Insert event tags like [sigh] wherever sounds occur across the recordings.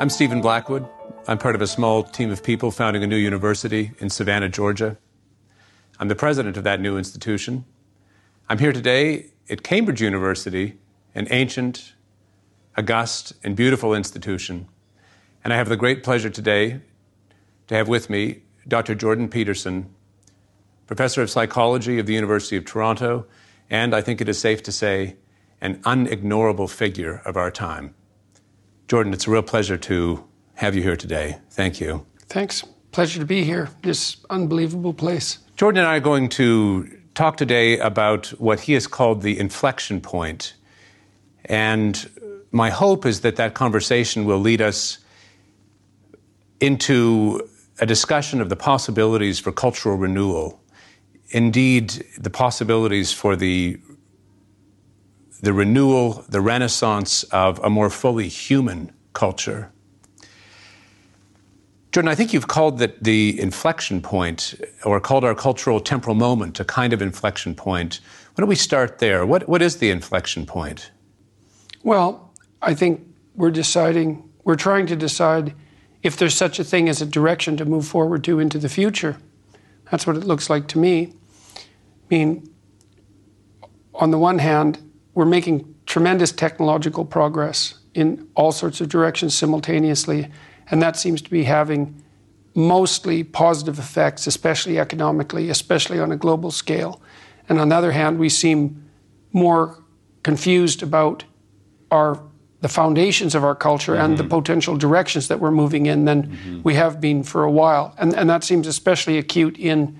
I'm Stephen Blackwood. I'm part of a small team of people founding a new university in Savannah, Georgia. I'm the president of that new institution. I'm here today at Cambridge University, an ancient, august, and beautiful institution. And I have the great pleasure today to have with me Dr. Jordan Peterson, professor of psychology of the University of Toronto, and I think it is safe to say, an unignorable figure of our time. Jordan, it's a real pleasure to have you here today. Thank you. Thanks. Pleasure to be here. This unbelievable place. Jordan and I are going to talk today about what he has called the inflection point. And my hope is that that conversation will lead us into a discussion of the possibilities for cultural renewal. Indeed, the possibilities for the the renewal, the renaissance of a more fully human culture. Jordan, I think you've called that the inflection point, or called our cultural temporal moment a kind of inflection point. Why don't we start there? What, what is the inflection point? Well, I think we're deciding, we're trying to decide if there's such a thing as a direction to move forward to into the future. That's what it looks like to me. I mean, on the one hand, we're making tremendous technological progress in all sorts of directions simultaneously, and that seems to be having mostly positive effects, especially economically, especially on a global scale. And on the other hand, we seem more confused about our the foundations of our culture mm-hmm. and the mm-hmm. potential directions that we're moving in than mm-hmm. we have been for a while. And, and that seems especially acute in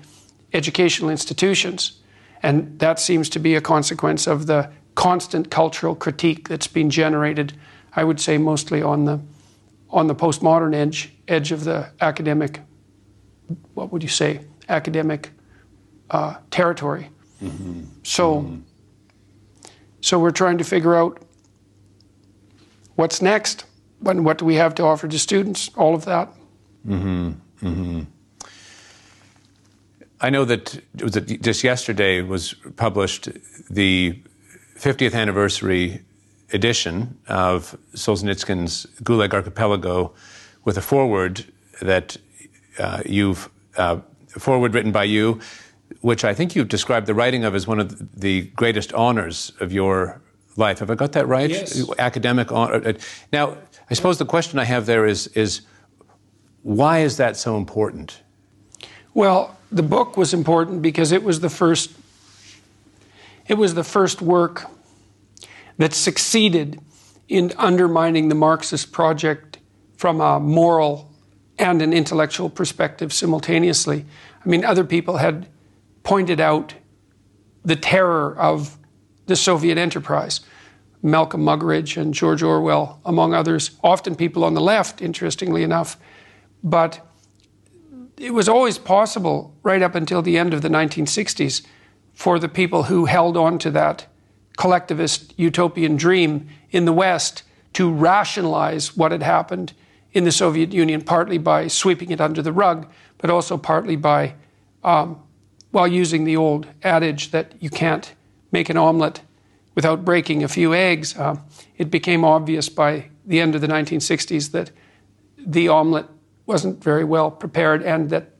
educational institutions. And that seems to be a consequence of the constant cultural critique that's been generated, I would say mostly on the on the postmodern edge edge of the academic what would you say academic uh, territory. Mm-hmm. So mm-hmm. so we're trying to figure out what's next. What, what do we have to offer to students? All of that. Mm-hmm. mm-hmm. I know that it just yesterday was published the 50th anniversary edition of Solzhenitsyn's Gulag Archipelago with a foreword that uh, you've uh, foreword written by you, which I think you've described the writing of as one of the greatest honors of your life. Have I got that right? Yes. Academic honor. Uh, now, I suppose the question I have there is is why is that so important? Well, the book was important because it was the first it was the first work that succeeded in undermining the Marxist project from a moral and an intellectual perspective simultaneously. I mean, other people had pointed out the terror of the Soviet enterprise. Malcolm Muggeridge and George Orwell, among others, often people on the left, interestingly enough. But it was always possible, right up until the end of the 1960s, for the people who held on to that collectivist utopian dream in the West to rationalize what had happened in the Soviet Union, partly by sweeping it under the rug, but also partly by, um, while using the old adage that you can't make an omelet without breaking a few eggs. Uh, it became obvious by the end of the 1960s that the omelet wasn't very well prepared and that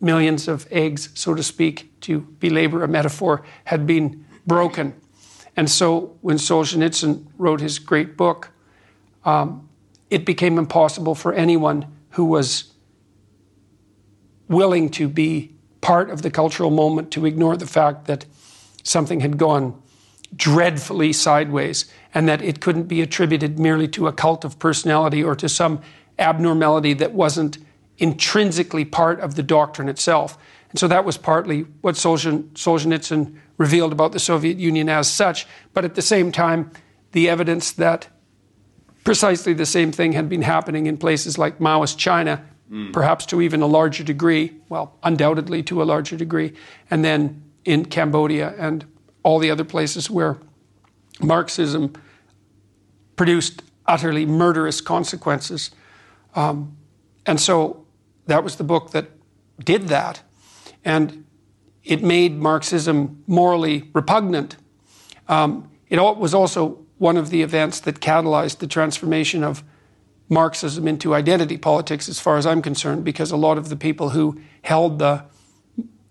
millions of eggs, so to speak, to belabor a metaphor, had been broken. And so when Solzhenitsyn wrote his great book, um, it became impossible for anyone who was willing to be part of the cultural moment to ignore the fact that something had gone dreadfully sideways and that it couldn't be attributed merely to a cult of personality or to some abnormality that wasn't intrinsically part of the doctrine itself. And so that was partly what Solzhenitsyn revealed about the Soviet Union as such, but at the same time, the evidence that precisely the same thing had been happening in places like Maoist China, mm. perhaps to even a larger degree, well, undoubtedly to a larger degree, and then in Cambodia and all the other places where Marxism produced utterly murderous consequences. Um, and so that was the book that did that. And it made Marxism morally repugnant. Um, it was also one of the events that catalyzed the transformation of Marxism into identity politics, as far as I'm concerned, because a lot of the people who held the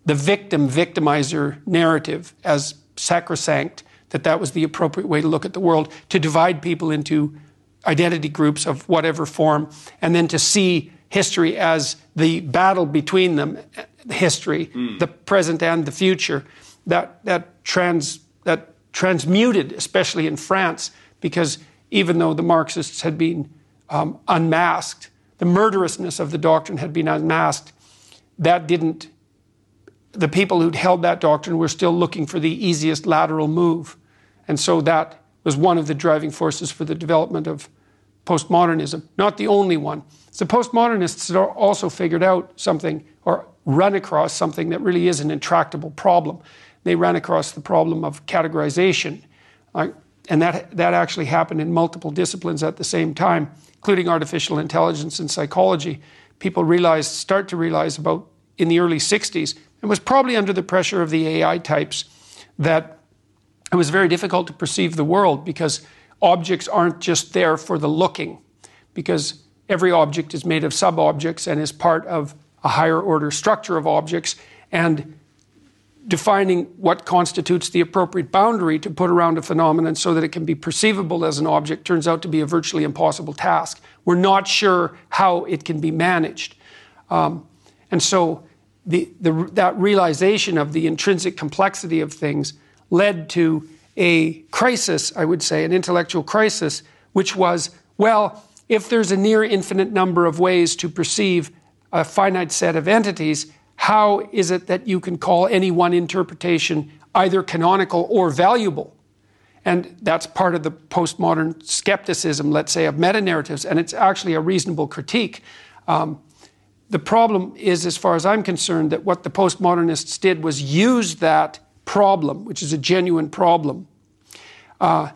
the victim victimizer narrative as sacrosanct that that was the appropriate way to look at the world to divide people into identity groups of whatever form and then to see history as the battle between them history mm. the present and the future that that trans that transmuted especially in France because even though the marxists had been um, unmasked the murderousness of the doctrine had been unmasked that didn't the people who'd held that doctrine were still looking for the easiest lateral move. And so that was one of the driving forces for the development of postmodernism. Not the only one. So postmodernists had also figured out something or run across something that really is an intractable problem. They ran across the problem of categorization. Uh, and that, that actually happened in multiple disciplines at the same time, including artificial intelligence and psychology. People realized, start to realize about in the early 60s it was probably under the pressure of the AI types that it was very difficult to perceive the world because objects aren't just there for the looking, because every object is made of sub objects and is part of a higher order structure of objects. And defining what constitutes the appropriate boundary to put around a phenomenon so that it can be perceivable as an object turns out to be a virtually impossible task. We're not sure how it can be managed. Um, and so the, the, that realization of the intrinsic complexity of things led to a crisis, I would say, an intellectual crisis, which was well, if there's a near infinite number of ways to perceive a finite set of entities, how is it that you can call any one interpretation either canonical or valuable? And that's part of the postmodern skepticism, let's say, of meta narratives, and it's actually a reasonable critique. Um, the problem is, as far as I'm concerned, that what the postmodernists did was use that problem, which is a genuine problem, uh,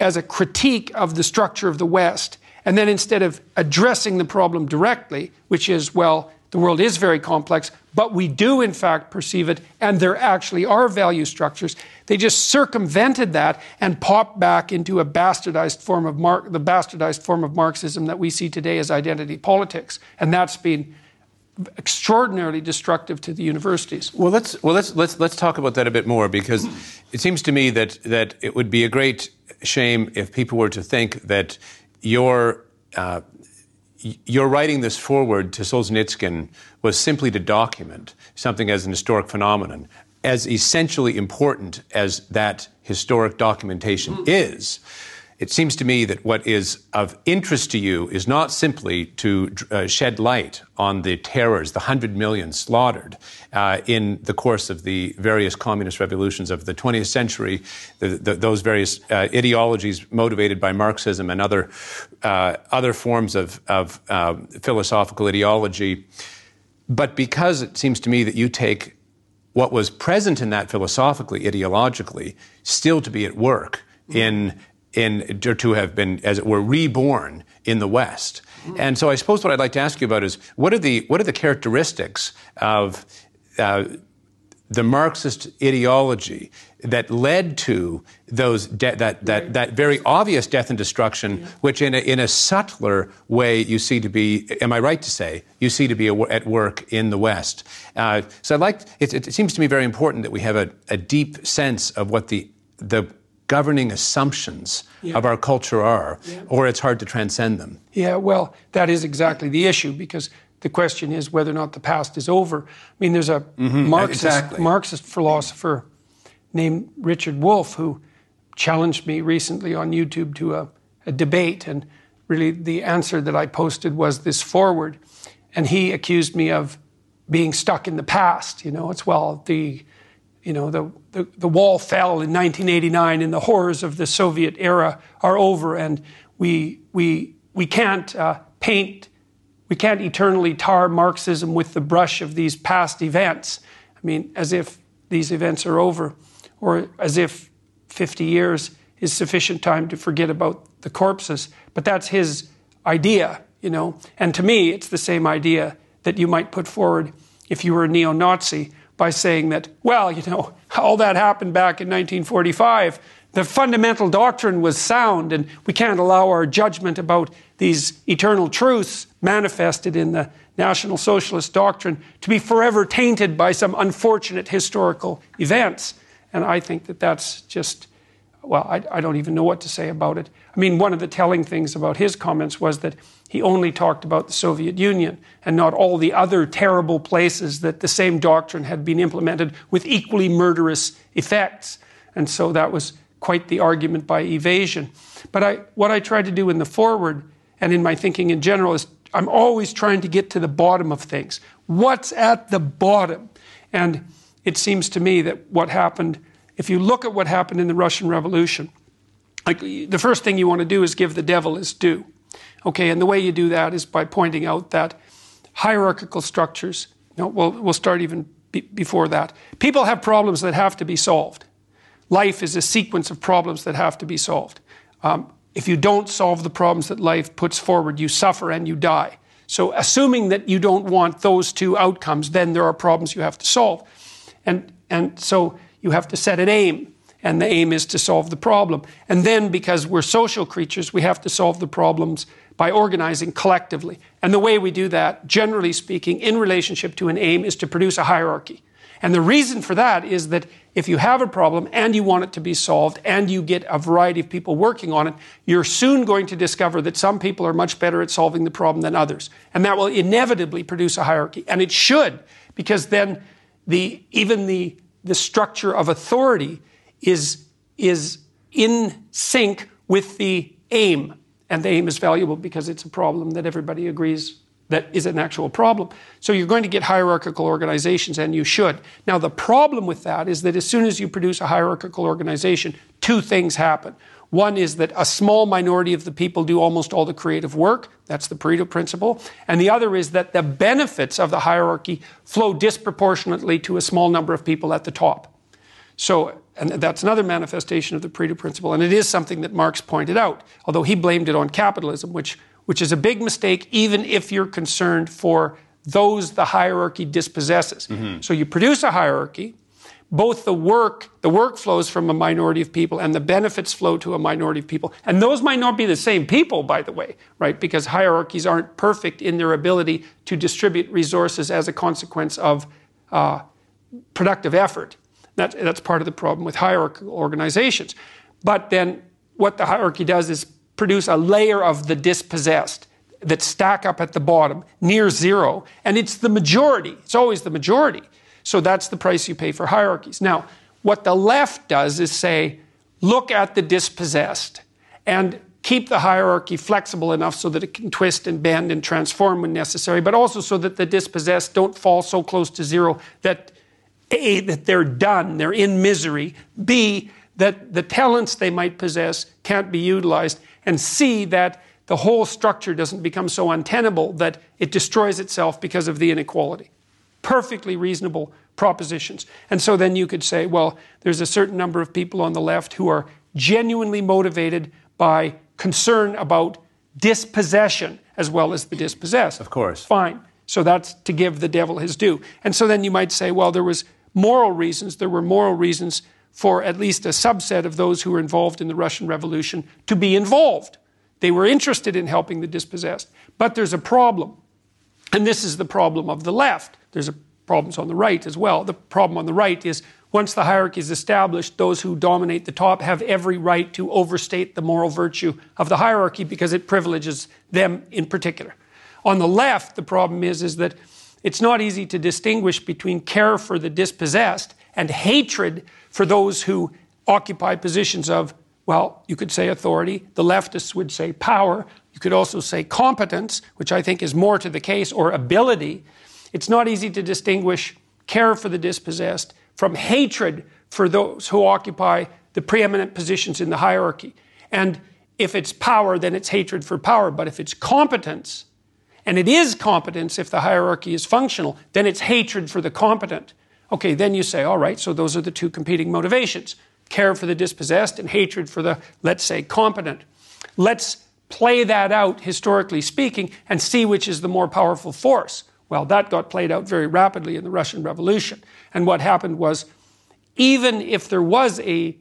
as a critique of the structure of the West. And then instead of addressing the problem directly, which is, well, the world is very complex, but we do in fact perceive it, and there actually are value structures. They just circumvented that and popped back into a bastardized form of Mar- the bastardized form of Marxism that we see today as identity politics, and that's been extraordinarily destructive to the universities. Well, let's well let's let's let's talk about that a bit more because it seems to me that that it would be a great shame if people were to think that your uh, your writing this foreword to Solzhenitsyn was simply to document something as an historic phenomenon, as essentially important as that historic documentation mm. is. It seems to me that what is of interest to you is not simply to uh, shed light on the terrors, the hundred million slaughtered uh, in the course of the various communist revolutions of the 20th century, the, the, those various uh, ideologies motivated by Marxism and other, uh, other forms of, of uh, philosophical ideology. But because it seems to me that you take what was present in that philosophically, ideologically, still to be at work in in, to have been, as it were, reborn in the West. And so I suppose what I'd like to ask you about is what are the, what are the characteristics of uh, the Marxist ideology that led to those de- that, that, that very obvious death and destruction, yeah. which in a, in a subtler way you see to be, am I right to say, you see to be a, at work in the West? Uh, so I'd like, it, it, seems to me very important that we have a, a deep sense of what the, the governing assumptions yeah. of our culture are, yeah. or it's hard to transcend them. Yeah, well, that is exactly the issue because the question is whether or not the past is over. I mean, there's a mm-hmm. Marxist, exactly. Marxist philosopher named Richard Wolff who challenged me recently on YouTube to a, a debate, and really the answer that I posted was this foreword. And he accused me of being stuck in the past. You know, it's well, the you know, the, the, the, wall fell in 1989 and the horrors of the Soviet era are over and we, we, we can't uh, paint, we can't eternally tar Marxism with the brush of these past events. I mean, as if these events are over or as if 50 years is sufficient time to forget about the corpses. But that's his idea, you know. And to me, it's the same idea that you might put forward if you were a neo Nazi by saying that, well, you know, all that happened back in 1945, the fundamental doctrine was sound, and we can't allow our judgment about these eternal truths manifested in the National Socialist doctrine to be forever tainted by some unfortunate historical events. And I think that that's just, well, I, I, don't even know what to say about it. I mean, one of the telling things about his comments was that he only talked about the Soviet Union and not all the other terrible places that the same doctrine had been implemented with equally murderous effects. And so that was quite the argument by evasion. But I, what I try to do in the foreword and in my thinking in general is I'm always trying to get to the bottom of things. What's at the bottom? And it seems to me that what happened, if you look at what happened in the Russian Revolution, like the first thing you want to do is give the devil his due. Okay, and the way you do that is by pointing out that hierarchical structures, no, we'll, we'll start even be, before that. People have problems that have to be solved. Life is a sequence of problems that have to be solved. Um, if you don't solve the problems that life puts forward, you suffer and you die. So, assuming that you don't want those two outcomes, then there are problems you have to solve. And, and so you have to set an aim, and the aim is to solve the problem. And then, because we're social creatures, we have to solve the problems by organizing collectively. And the way we do that, generally speaking, in relationship to an aim, is to produce a hierarchy. And the reason for that is that if you have a problem and you want it to be solved and you get a variety of people working on it, you're soon going to discover that some people are much better at solving the problem than others. And that will inevitably produce a hierarchy. And it should, because then the, even the, the structure of authority is, is in sync with the aim. And the aim is valuable because it's a problem that everybody agrees that is an actual problem. So you're going to get hierarchical organizations, and you should. Now, the problem with that is that as soon as you produce a hierarchical organization, two things happen. One is that a small minority of the people do almost all the creative work. That's the Pareto principle. And the other is that the benefits of the hierarchy flow disproportionately to a small number of people at the top. So, and that's another manifestation of the Pareto principle. And it is something that Marx pointed out, although he blamed it on capitalism, which which is a big mistake, even if you're concerned for those the hierarchy dispossesses. Mm-hmm. So you produce a hierarchy. Both the work, the work flows from a minority of people, and the benefits flow to a minority of people. And those might not be the same people, by the way, right? Because hierarchies aren't perfect in their ability to distribute resources as a consequence of uh, productive effort. That, that's part of the problem with hierarchical organizations. But then what the hierarchy does is produce a layer of the dispossessed that stack up at the bottom near zero. And it's the majority, it's always the majority. So that's the price you pay for hierarchies. Now, what the left does is say, look at the dispossessed and keep the hierarchy flexible enough so that it can twist and bend and transform when necessary, but also so that the dispossessed don't fall so close to zero that A, that they're done, they're in misery, B, that the talents they might possess can't be utilized, and C, that the whole structure doesn't become so untenable that it destroys itself because of the inequality. Perfectly reasonable propositions. And so then you could say, well, there's a certain number of people on the left who are genuinely motivated by concern about dispossession as well as the dispossessed. Of course. Fine. So that's to give the devil his due. And so then you might say, well, there was moral reasons, there were moral reasons for at least a subset of those who were involved in the Russian Revolution to be involved. They were interested in helping the dispossessed. But there's a problem. And this is the problem of the left. There's problems on the right as well. The problem on the right is once the hierarchy is established, those who dominate the top have every right to overstate the moral virtue of the hierarchy because it privileges them in particular. On the left, the problem is, is that it's not easy to distinguish between care for the dispossessed and hatred for those who occupy positions of, well, you could say authority. The leftists would say power. You could also say competence, which I think is more to the case, or ability. It's not easy to distinguish care for the dispossessed from hatred for those who occupy the preeminent positions in the hierarchy. And if it's power, then it's hatred for power. But if it's competence, and it is competence if the hierarchy is functional, then it's hatred for the competent. Okay, then you say, all right, so those are the two competing motivations care for the dispossessed and hatred for the, let's say, competent. Let's play that out, historically speaking, and see which is the more powerful force. Well, that got played out very rapidly in the Russian Revolution. And what happened was, even if there was a,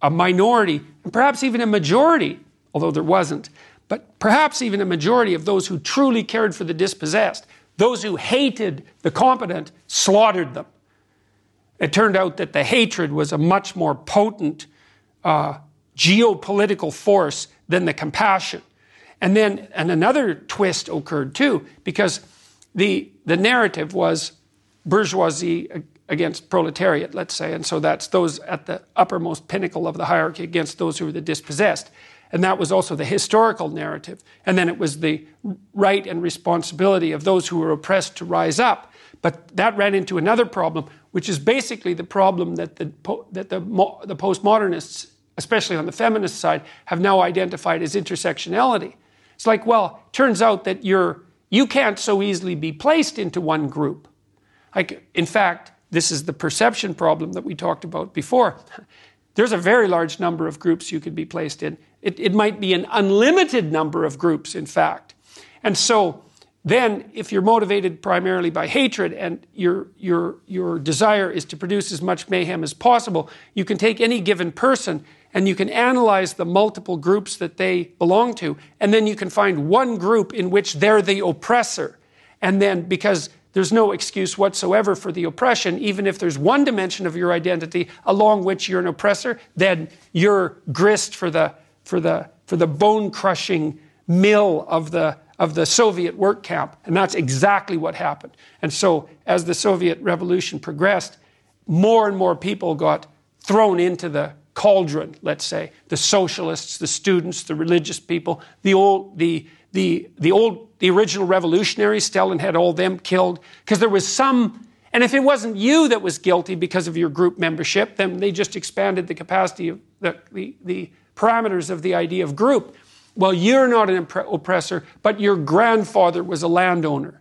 a minority, and perhaps even a majority, although there wasn't, but perhaps even a majority of those who truly cared for the dispossessed, those who hated the competent, slaughtered them. It turned out that the hatred was a much more potent uh, geopolitical force than the compassion. And then and another twist occurred too, because the, the narrative was bourgeoisie against proletariat, let's say, and so that's those at the uppermost pinnacle of the hierarchy against those who were the dispossessed. And that was also the historical narrative. And then it was the right and responsibility of those who were oppressed to rise up. But that ran into another problem, which is basically the problem that the, that the, the postmodernists, especially on the feminist side, have now identified as intersectionality. It's like, well, turns out that you're, you can't so easily be placed into one group. Like, in fact, this is the perception problem that we talked about before. There's a very large number of groups you could be placed in. It, it might be an unlimited number of groups, in fact. And so then, if you're motivated primarily by hatred and your, your, your desire is to produce as much mayhem as possible, you can take any given person and you can analyze the multiple groups that they belong to, and then you can find one group in which they're the oppressor. And then, because there's no excuse whatsoever for the oppression, even if there's one dimension of your identity along which you're an oppressor, then you're grist for the for the, for the bone crushing mill of the, of the Soviet work camp. And that's exactly what happened. And so, as the Soviet revolution progressed, more and more people got thrown into the cauldron, let's say. The socialists, the students, the religious people, the old, the, the, the old, the original revolutionaries, Stalin had all them killed. Because there was some, and if it wasn't you that was guilty because of your group membership, then they just expanded the capacity of the, the, the parameters of the idea of group. Well, you're not an oppressor, but your grandfather was a landowner.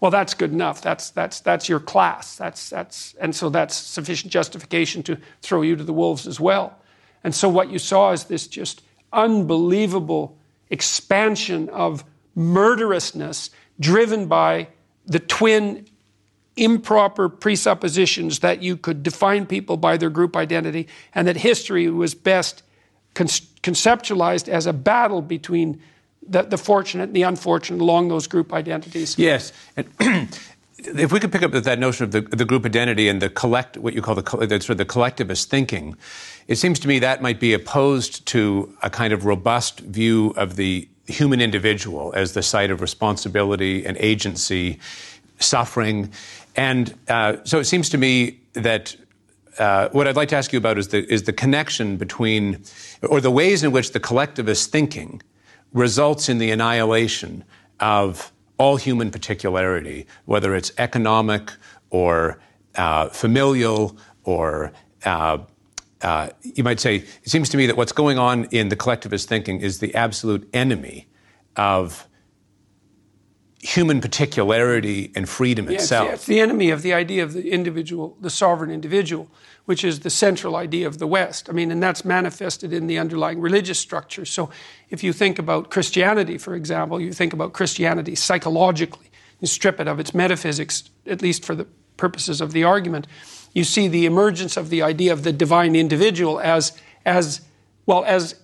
Well, that's good enough. That's, that's, that's your class. That's, that's, and so that's sufficient justification to throw you to the wolves as well. And so what you saw is this just unbelievable expansion of murderousness driven by the twin improper presuppositions that you could define people by their group identity and that history was best conceptualized as a battle between the, the, fortunate and the unfortunate along those group identities. Yes. [clears throat] If we could pick up that notion of the, the group identity and the collect, what you call the, the, sort of the collectivist thinking, it seems to me that might be opposed to a kind of robust view of the human individual as the site of responsibility and agency, suffering. And uh, so it seems to me that uh, what I'd like to ask you about is the, is the connection between, or the ways in which the collectivist thinking results in the annihilation of all human particularity, whether it's economic or uh, familial or uh, uh, you might say, it seems to me that what's going on in the collectivist thinking is the absolute enemy of human particularity and freedom yeah, itself. It's, it's the enemy of the idea of the individual, the sovereign individual, which is the central idea of the West. I mean, and that's manifested in the underlying religious structure. So if you think about Christianity, for example, you think about Christianity psychologically, you strip it of its metaphysics, at least for the purposes of the argument, you see the emergence of the idea of the divine individual as, as well, as,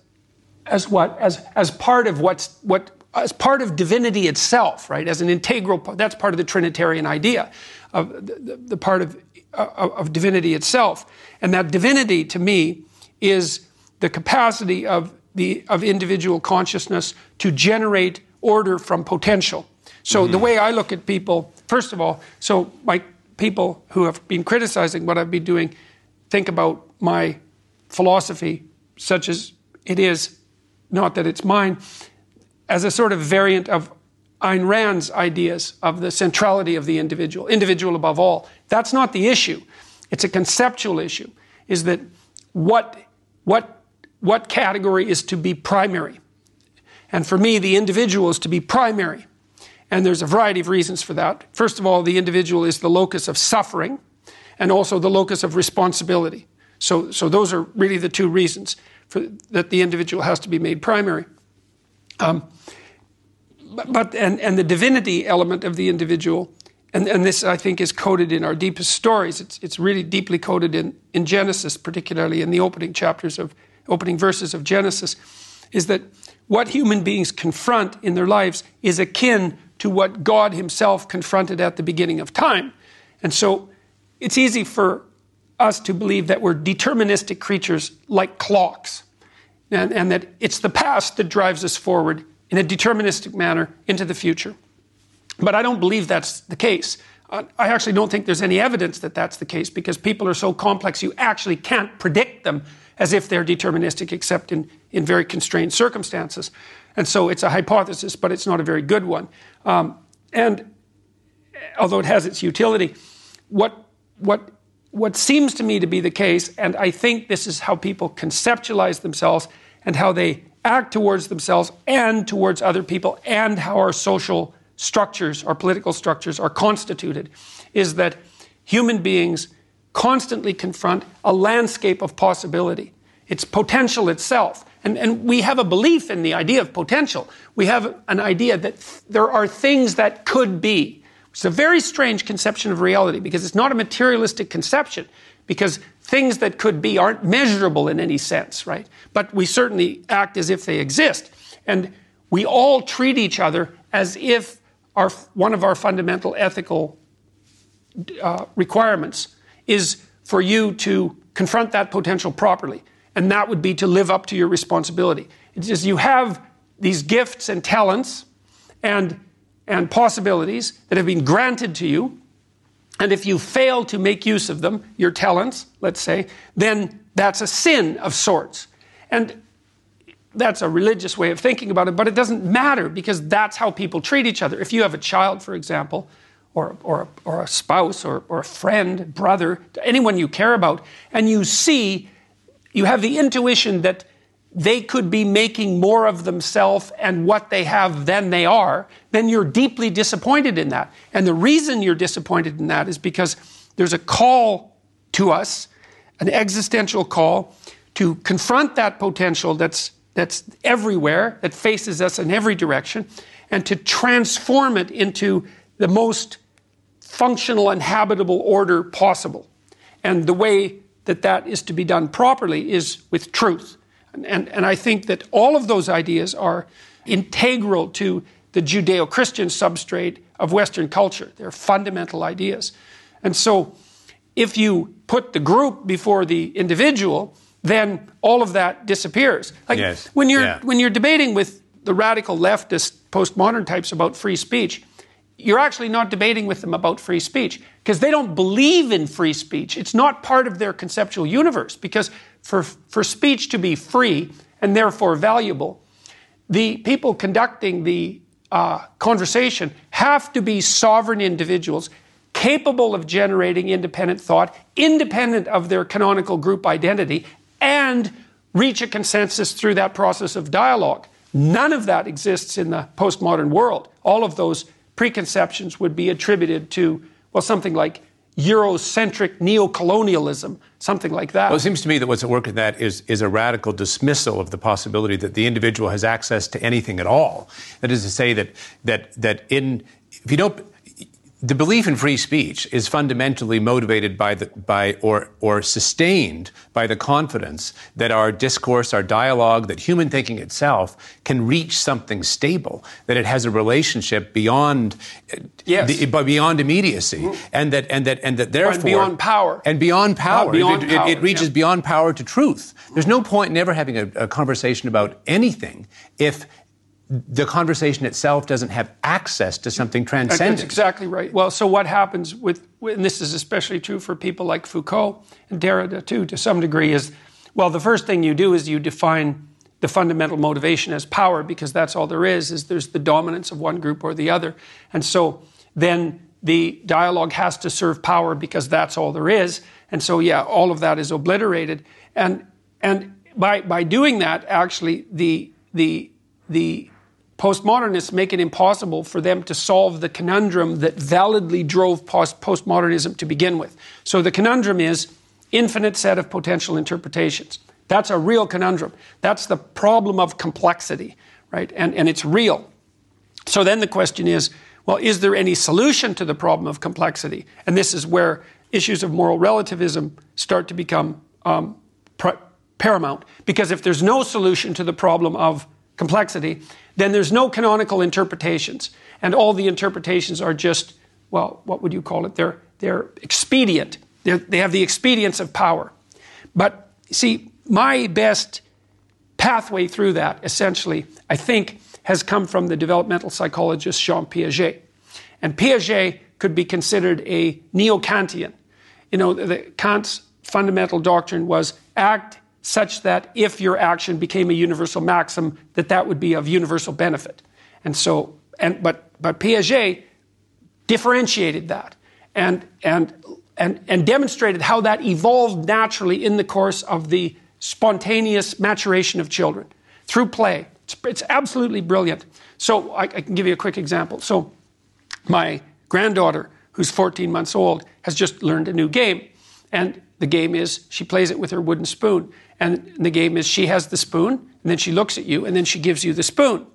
as what? As, as part of what's, what as part of divinity itself, right? As an integral part. That's part of the Trinitarian idea of the, the, the part of, uh, of divinity itself. And that divinity, to me, is the capacity of the of individual consciousness to generate order from potential. So mm-hmm. the way I look at people, first of all, so my people who have been criticizing what I've been doing think about my philosophy, such as it is, not that it's mine, as a sort of variant of Ayn Rand's ideas of the centrality of the individual, individual above all. That's not the issue. It's a conceptual issue. Is that what what what category is to be primary? And for me, the individual is to be primary. And there's a variety of reasons for that. First of all, the individual is the locus of suffering and also the locus of responsibility. So, so those are really the two reasons for, that the individual has to be made primary. Um, but and, and the divinity element of the individual, and, and this I think is coded in our deepest stories. It's, it's really deeply coded in, in Genesis, particularly in the opening chapters of opening verses of Genesis, is that what human beings confront in their lives is akin to what God Himself confronted at the beginning of time. And so it's easy for us to believe that we're deterministic creatures like clocks, and, and that it's the past that drives us forward in a deterministic manner into the future. But I don't believe that's the case. I actually don't think there's any evidence that that's the case because people are so complex you actually can't predict them as if they're deterministic except in, in very constrained circumstances. And so it's a hypothesis, but it's not a very good one. Um, and although it has its utility, what, what, what seems to me to be the case, and I think this is how people conceptualize themselves and how they act towards themselves and towards other people, and how our social structures, our political structures, are constituted, is that human beings constantly confront a landscape of possibility. It's potential itself. And, and we have a belief in the idea of potential. We have an idea that th- there are things that could be. It's a very strange conception of reality because it's not a materialistic conception, because things that could be aren't measurable in any sense, right? But we certainly act as if they exist. And we all treat each other as if our, one of our fundamental ethical uh, requirements is for you to confront that potential properly. And that would be to live up to your responsibility. It's just you have these gifts and talents and, and possibilities that have been granted to you. And if you fail to make use of them, your talents, let's say, then that's a sin of sorts. And that's a religious way of thinking about it, but it doesn't matter because that's how people treat each other. If you have a child, for example, or, or, or a spouse or, or a friend, brother, anyone you care about, and you see, you have the intuition that they could be making more of themselves and what they have than they are, then you're deeply disappointed in that. And the reason you're disappointed in that is because there's a call to us, an existential call, to confront that potential that's, that's everywhere, that faces us in every direction, and to transform it into the most functional and habitable order possible. And the way that that is to be done properly is with truth. And, and, and I think that all of those ideas are integral to the Judeo Christian substrate of Western culture. They're fundamental ideas. And so if you put the group before the individual, then all of that disappears. Like yes. when you're yeah. when you're debating with the radical leftist postmodern types about free speech, you're actually not debating with them about free speech because they don't believe in free speech. It's not part of their conceptual universe because for, for speech to be free and therefore valuable, the people conducting the uh, conversation have to be sovereign individuals capable of generating independent thought, independent of their canonical group identity, and reach a consensus through that process of dialogue. None of that exists in the postmodern world. All of those preconceptions would be attributed to, well, something like Eurocentric neocolonialism, something like that. Well, it seems to me that what's at work in that is, is a radical dismissal of the possibility that the individual has access to anything at all. That is to say that that that in if you don't the belief in free speech is fundamentally motivated by the by or or sustained by the confidence that our discourse, our dialogue, that human thinking itself can reach something stable, that it has a relationship beyond yes. the, beyond immediacy, mm-hmm. and that and that and that therefore and beyond power and beyond power, beyond it, power it, it, reaches yeah. beyond power to truth. There's no point in ever having a, a conversation about anything if the conversation itself doesn't have access to something transcendent. That's exactly right. Well, so what happens with, and this is especially true for people like Foucault and Derrida too, to some degree, is well, the first thing you do is you define the fundamental motivation as power because that's all there is. Is there's the dominance of one group or the other, and so then the dialogue has to serve power because that's all there is. And so, yeah, all of that is obliterated, and and by by doing that, actually, the the the postmodernists make it impossible for them to solve the conundrum that validly drove post- postmodernism to begin with. So the conundrum is infinite set of potential interpretations. That's a real conundrum. That's the problem of complexity, right? And, and it's real. So then the question is well, is there any solution to the problem of complexity? And this is where issues of moral relativism start to become um, pr- paramount because if there's no solution to the problem of complexity, then there's no canonical interpretations. And all the interpretations are just, well, what would you call it? They're, they're expedient. They're, they have the expedience of power. But see, my best pathway through that, essentially, I think, has come from the developmental psychologist Jean Piaget. And Piaget could be considered a neo Kantian. You know, the, Kant's fundamental doctrine was act such that if your action became a universal maxim, that that would be of universal benefit. And so, and, but, but Piaget differentiated that and, and, and, and demonstrated how that evolved naturally in the course of the spontaneous maturation of children through play. It's, it's absolutely brilliant. So I, I can give you a quick example. So my granddaughter, who's 14 months old, has just learned a new game. And the game is she plays it with her wooden spoon. And the game is she has the spoon, and then she looks at you, and then she gives you the spoon.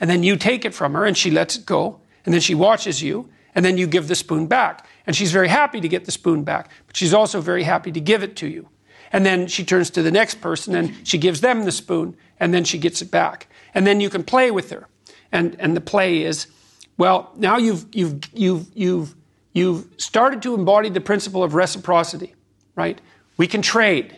And then you take it from her, and she lets it go. And then she watches you, and then you give the spoon back. And she's very happy to get the spoon back, but she's also very happy to give it to you. And then she turns to the next person and she gives them the spoon, and then she gets it back. And then you can play with her. And, and the play is, well, now you've, you've, you've, you've, you've started to embody the principle of reciprocity, right? We can trade.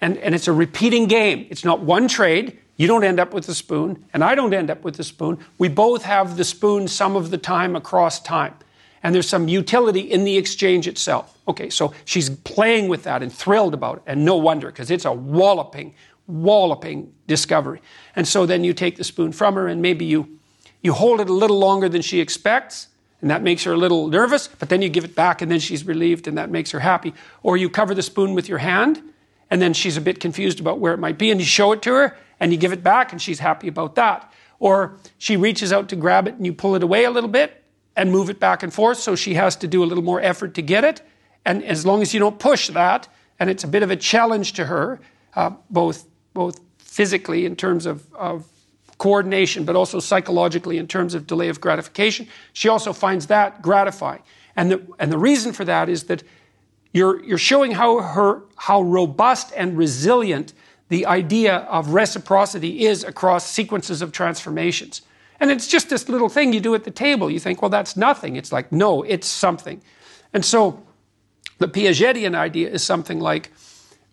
And, and it's a repeating game. It's not one trade. You don't end up with the spoon, and I don't end up with the spoon. We both have the spoon some of the time across time. And there's some utility in the exchange itself. Okay, so she's playing with that and thrilled about it, and no wonder, because it's a walloping, walloping discovery. And so then you take the spoon from her, and maybe you, you hold it a little longer than she expects, and that makes her a little nervous, but then you give it back, and then she's relieved, and that makes her happy. Or you cover the spoon with your hand, and then she's a bit confused about where it might be, and you show it to her, and you give it back, and she's happy about that. Or she reaches out to grab it, and you pull it away a little bit, and move it back and forth, so she has to do a little more effort to get it. And as long as you don't push that, and it's a bit of a challenge to her, uh, both both physically in terms of, of coordination, but also psychologically in terms of delay of gratification, she also finds that gratifying. And the, and the reason for that is that you're, you're showing how, her, how robust and resilient the idea of reciprocity is across sequences of transformations. And it's just this little thing you do at the table. You think, well, that's nothing. It's like, no, it's something. And so the Piagetian idea is something like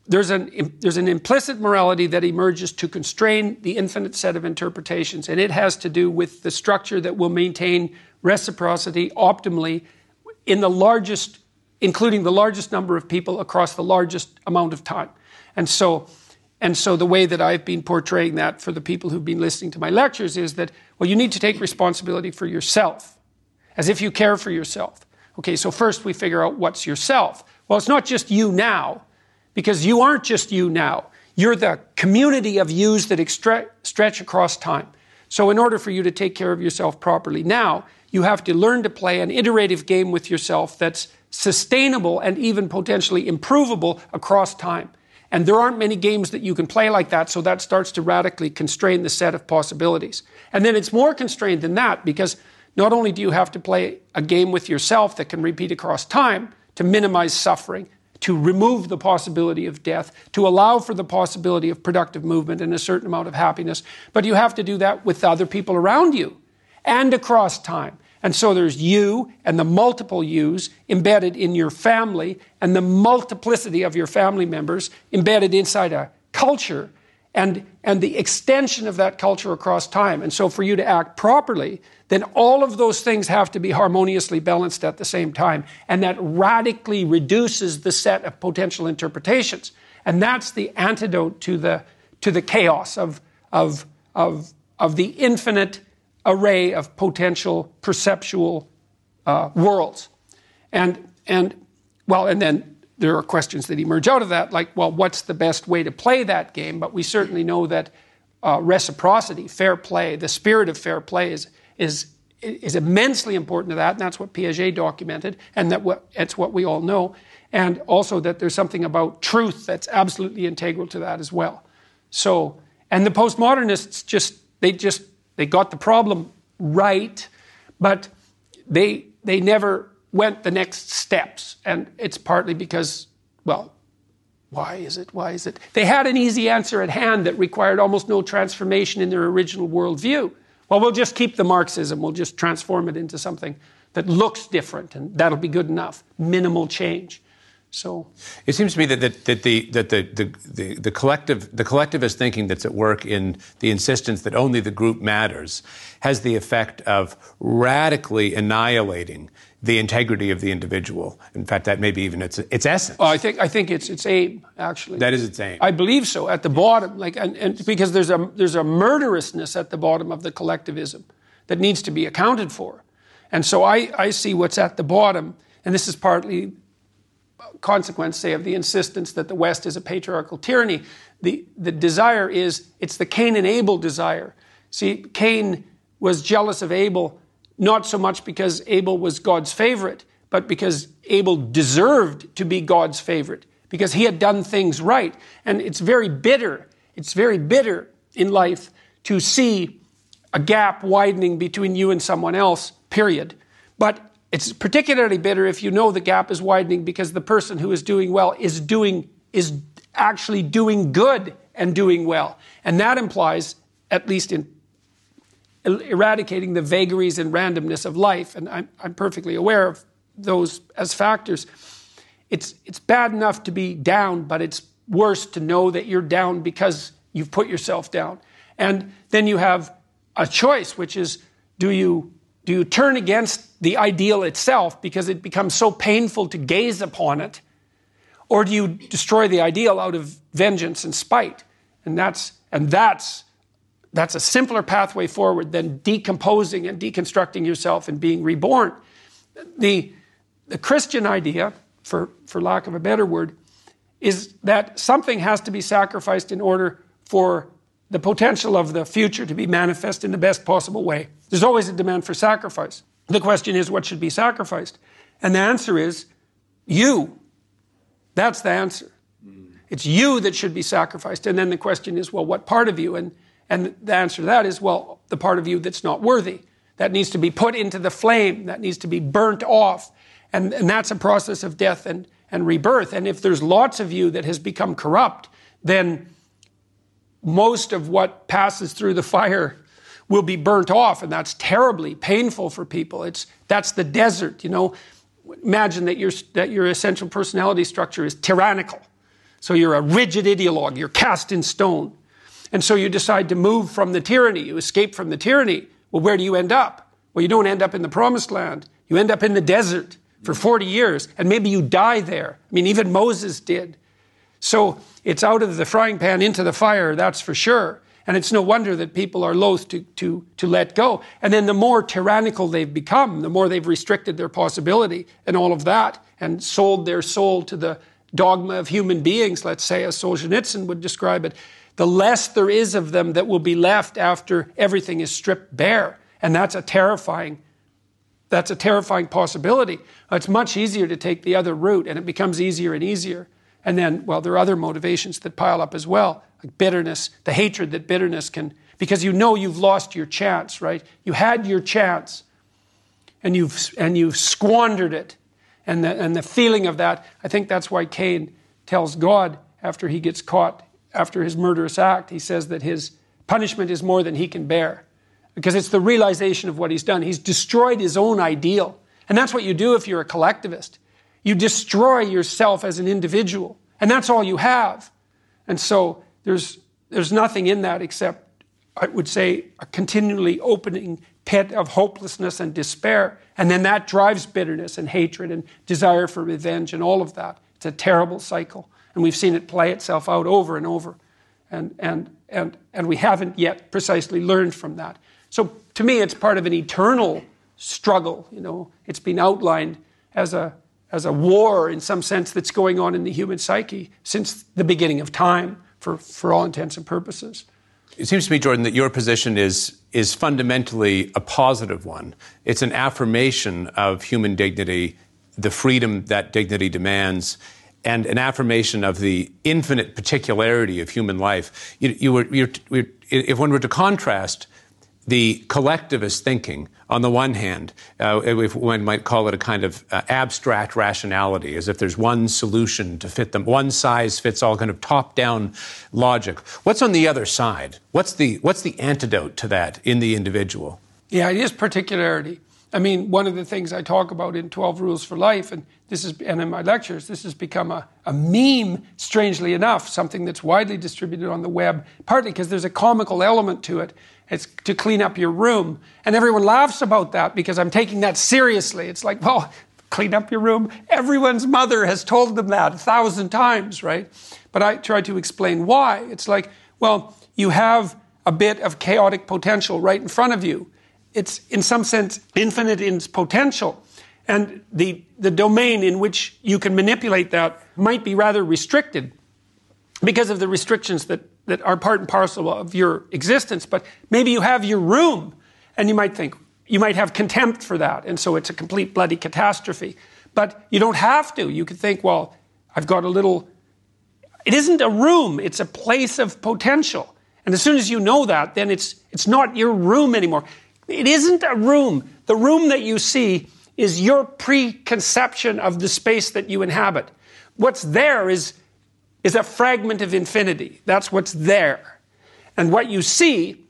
there's an, there's an implicit morality that emerges to constrain the infinite set of interpretations, and it has to do with the structure that will maintain reciprocity optimally in the largest including the largest number of people across the largest amount of time. And so, and so the way that I've been portraying that for the people who've been listening to my lectures is that, well, you need to take responsibility for yourself, as if you care for yourself. Okay, so first we figure out what's yourself. Well, it's not just you now, because you aren't just you now. You're the community of yous that extre- stretch across time. So, in order for you to take care of yourself properly now, you have to learn to play an iterative game with yourself that's sustainable and even potentially improvable across time. And there aren't many games that you can play like that, so that starts to radically constrain the set of possibilities. And then it's more constrained than that because not only do you have to play a game with yourself that can repeat across time to minimize suffering, to remove the possibility of death, to allow for the possibility of productive movement and a certain amount of happiness, but you have to do that with other people around you and across time. And so there's you and the multiple yous embedded in your family and the multiplicity of your family members embedded inside a culture and, and the extension of that culture across time. And so for you to act properly, then all of those things have to be harmoniously balanced at the same time. And that radically reduces the set of potential interpretations. And that's the antidote to the, to the chaos of, of, of, of the infinite array of potential perceptual uh, worlds. And, and, well, and then there are questions that emerge out of that, like, well, what's the best way to play that game? But we certainly know that uh, reciprocity, fair play, the spirit of fair play is, is, is immensely important to that, and that's what Piaget documented, and that what, it's what we all know. And also that there's something about truth that's absolutely integral to that as well. So, and the postmodernists just, they just they got the problem right, but they, they never went the next steps. And it's partly because, well, Why is it? Why is it? They had an easy answer at hand that required almost no transformation in their original worldview. Well, we'll just keep the Marxism, we'll just transform it into something that looks different, and that'll be good enough. Minimal change. So it seems to me that, that, that, the, that the, the, the, the, collective, the collectivist thinking that's at work in the insistence that only the group matters has the effect of radically annihilating the integrity of the individual. In fact, that may be even its, its essence. Oh, I think I think it's its aim actually. That is its aim. I believe so. At the bottom, like, and, and because there's a there's a murderousness at the bottom of the collectivism that needs to be accounted for, and so I I see what's at the bottom, and this is partly consequence, say, of the insistence that the West is a patriarchal tyranny. The, the desire is, it's the Cain and Abel desire. See, Cain was jealous of Abel, not so much because Abel was God's favorite, but because Abel deserved to be God's favorite, because he had done things right. And it's very bitter, it's very bitter in life to see a gap widening between you and someone else, period. But it's particularly bitter if you know the gap is widening because the person who is doing well is doing is actually doing good and doing well. And that implies, at least in eradicating the vagaries and randomness of life, and I'm, I'm perfectly aware of those as factors. It's, it's bad enough to be down, but it's worse to know that you're down because you've put yourself down. And then you have a choice, which is do you do you turn against the ideal itself because it becomes so painful to gaze upon it? Or do you destroy the ideal out of vengeance and spite? And that's, and that's, that's a simpler pathway forward than decomposing and deconstructing yourself and being reborn. The, the Christian idea, for, for lack of a better word, is that something has to be sacrificed in order for the potential of the future to be manifest in the best possible way. There's always a demand for sacrifice. The question is, what should be sacrificed? And the answer is, you. That's the answer. It's you that should be sacrificed. And then the question is, well, what part of you? And, and the answer to that is, well, the part of you that's not worthy. That needs to be put into the flame, that needs to be burnt off. And, and that's a process of death and, and rebirth. And if there's lots of you that has become corrupt, then most of what passes through the fire will be burnt off, and that's terribly painful for people. It's that's the desert, you know. Imagine that your that your essential personality structure is tyrannical. So you're a rigid ideologue, you're cast in stone. And so you decide to move from the tyranny, you escape from the tyranny. Well, where do you end up? Well, you don't end up in the promised land. You end up in the desert for 40 years, and maybe you die there. I mean, even Moses did. So it's out of the frying pan into the fire, that's for sure. And it's no wonder that people are loath to, to, to let go. And then the more tyrannical they've become, the more they've restricted their possibility and all of that, and sold their soul to the dogma of human beings, let's say, as Solzhenitsyn would describe it, the less there is of them that will be left after everything is stripped bare. And that's a terrifying that's a terrifying possibility. It's much easier to take the other route, and it becomes easier and easier. And then, well, there are other motivations that pile up as well, like bitterness, the hatred that bitterness can, because you know you've lost your chance, right? You had your chance and you've, and you've squandered it. And the, and the feeling of that, I think that's why Cain tells God after he gets caught after his murderous act, he says that his punishment is more than he can bear. Because it's the realization of what he's done. He's destroyed his own ideal. And that's what you do if you're a collectivist. You destroy yourself as an individual, and that's all you have. And so there's, there's nothing in that except, I would say, a continually opening pit of hopelessness and despair. And then that drives bitterness and hatred and desire for revenge and all of that. It's a terrible cycle. And we've seen it play itself out over and over. And, and, and, and we haven't yet precisely learned from that. So to me, it's part of an eternal struggle. You know, it's been outlined as a as a war in some sense that's going on in the human psyche since the beginning of time for, for all intents and purposes. It seems to me, Jordan, that your position is, is fundamentally a positive one. It's an affirmation of human dignity, the freedom that dignity demands, and an affirmation of the infinite particularity of human life. You, you were, if one were to contrast the collectivist thinking, on the one hand, uh, if one might call it a kind of uh, abstract rationality, as if there's one solution to fit them, one size fits all, kind of top-down logic. What's on the other side? What's the what's the antidote to that in the individual? Yeah, it is particularity. I mean, one of the things I talk about in 12 Rules for Life, and this is, and in my lectures, this has become a, a meme, strangely enough, something that's widely distributed on the web, partly because there's a comical element to it. It's to clean up your room. And everyone laughs about that because I'm taking that seriously. It's like, well, clean up your room. Everyone's mother has told them that a thousand times, right? But I try to explain why. It's like, well, you have a bit of chaotic potential right in front of you it's in some sense infinite in its potential. And the, the domain in which you can manipulate that might be rather restricted because of the restrictions that, that are part and parcel of your existence. But maybe you have your room and you might think, you might have contempt for that. And so it's a complete bloody catastrophe. But you don't have to. You could think, well, I've got a little. It isn't a room, it's a place of potential. And as soon as you know that, then it's, it's not your room anymore. It isn't a room. The room that you see is your preconception of the space that you inhabit. What's there is, is a fragment of infinity. That's what's there. And what you see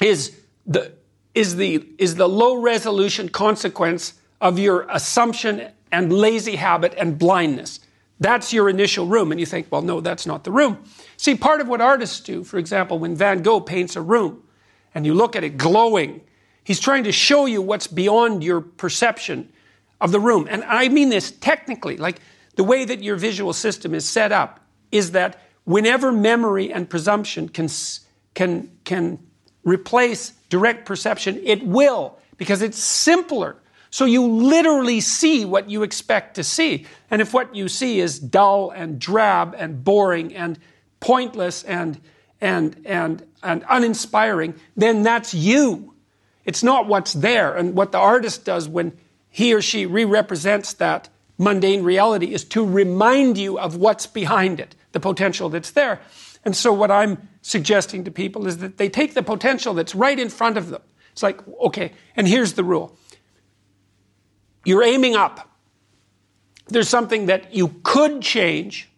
is the, is the, is the low resolution consequence of your assumption and lazy habit and blindness. That's your initial room. And you think, well, no, that's not the room. See, part of what artists do, for example, when Van Gogh paints a room and you look at it glowing He's trying to show you what's beyond your perception of the room. And I mean this technically, like the way that your visual system is set up is that whenever memory and presumption can, can, can replace direct perception, it will, because it's simpler. So you literally see what you expect to see. And if what you see is dull and drab and boring and pointless and, and, and, and uninspiring, then that's you. It's not what's there. And what the artist does when he or she re represents that mundane reality is to remind you of what's behind it, the potential that's there. And so, what I'm suggesting to people is that they take the potential that's right in front of them. It's like, okay, and here's the rule you're aiming up. There's something that you could change,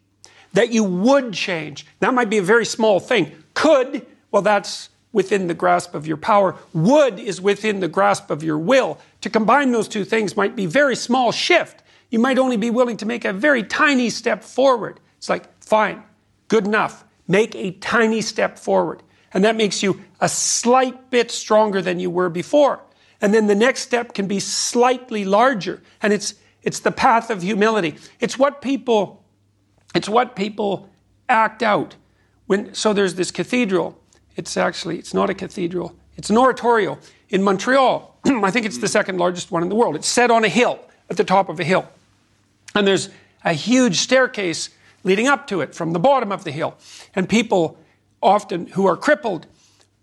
that you would change. That might be a very small thing. Could, well, that's within the grasp of your power. Would is within the grasp of your will. To combine those two things might be very small shift. You might only be willing to make a very tiny step forward. It's like, fine, good enough. Make a tiny step forward. And that makes you a slight bit stronger than you were before. And then the next step can be slightly larger. And it's, it's the path of humility. It's what people, it's what people act out. When, so there's this cathedral it's actually, it's not a cathedral. It's an oratory in Montreal. [clears throat] I think it's the second largest one in the world. It's set on a hill, at the top of a hill. And there's a huge staircase leading up to it from the bottom of the hill. And people often who are crippled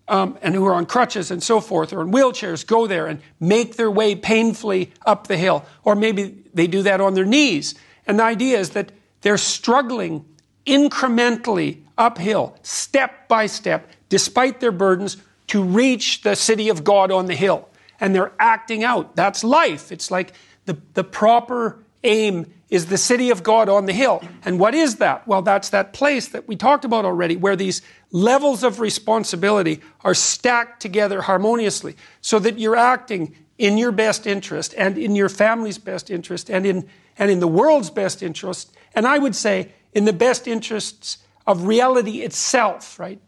um, and who are on crutches and so forth or in wheelchairs go there and make their way painfully up the hill. Or maybe they do that on their knees. And the idea is that they're struggling incrementally uphill, step by step, despite their burdens, to reach the city of God on the hill. And they're acting out. That's life. It's like the, the proper aim is the city of God on the hill. And what is that? Well, that's that place that we talked about already, where these levels of responsibility are stacked together harmoniously so that you're acting in your best interest and in your family's best interest and in, and in the world's best interest. And I would say in the best interests of reality itself, right?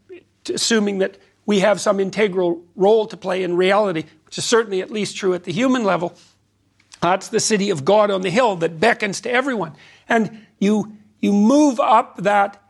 assuming that we have some integral role to play in reality, which is certainly at least true at the human level. That's the city of God on the hill that beckons to everyone. And you, you move up that,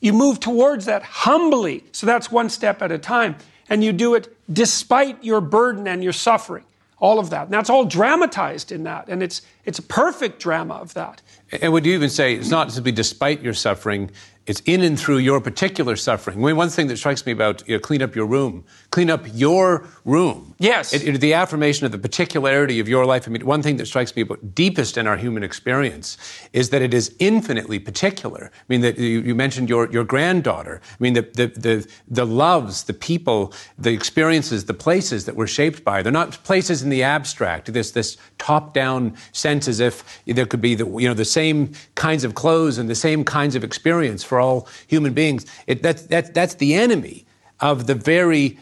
you move towards that humbly. So that's one step at a time. And you do it despite your burden and your suffering. All of that. And that's all dramatized in that. And it's, it's a perfect drama of that. And would you even say it's not simply despite your suffering, it's in and through your particular suffering. I mean, one thing that strikes me about you know, clean up your room, clean up your room. Yes. It, it, the affirmation of the particularity of your life. I mean, one thing that strikes me about deepest in our human experience is that it is infinitely particular. I mean, that you, you mentioned your, your granddaughter. I mean, the, the, the, the loves, the people, the experiences, the places that we're shaped by. They're not places in the abstract. This, this top-down sense as if there could be the, you know, the same kinds of clothes and the same kinds of experience for all human beings. It, that's, that's, that's the enemy of the very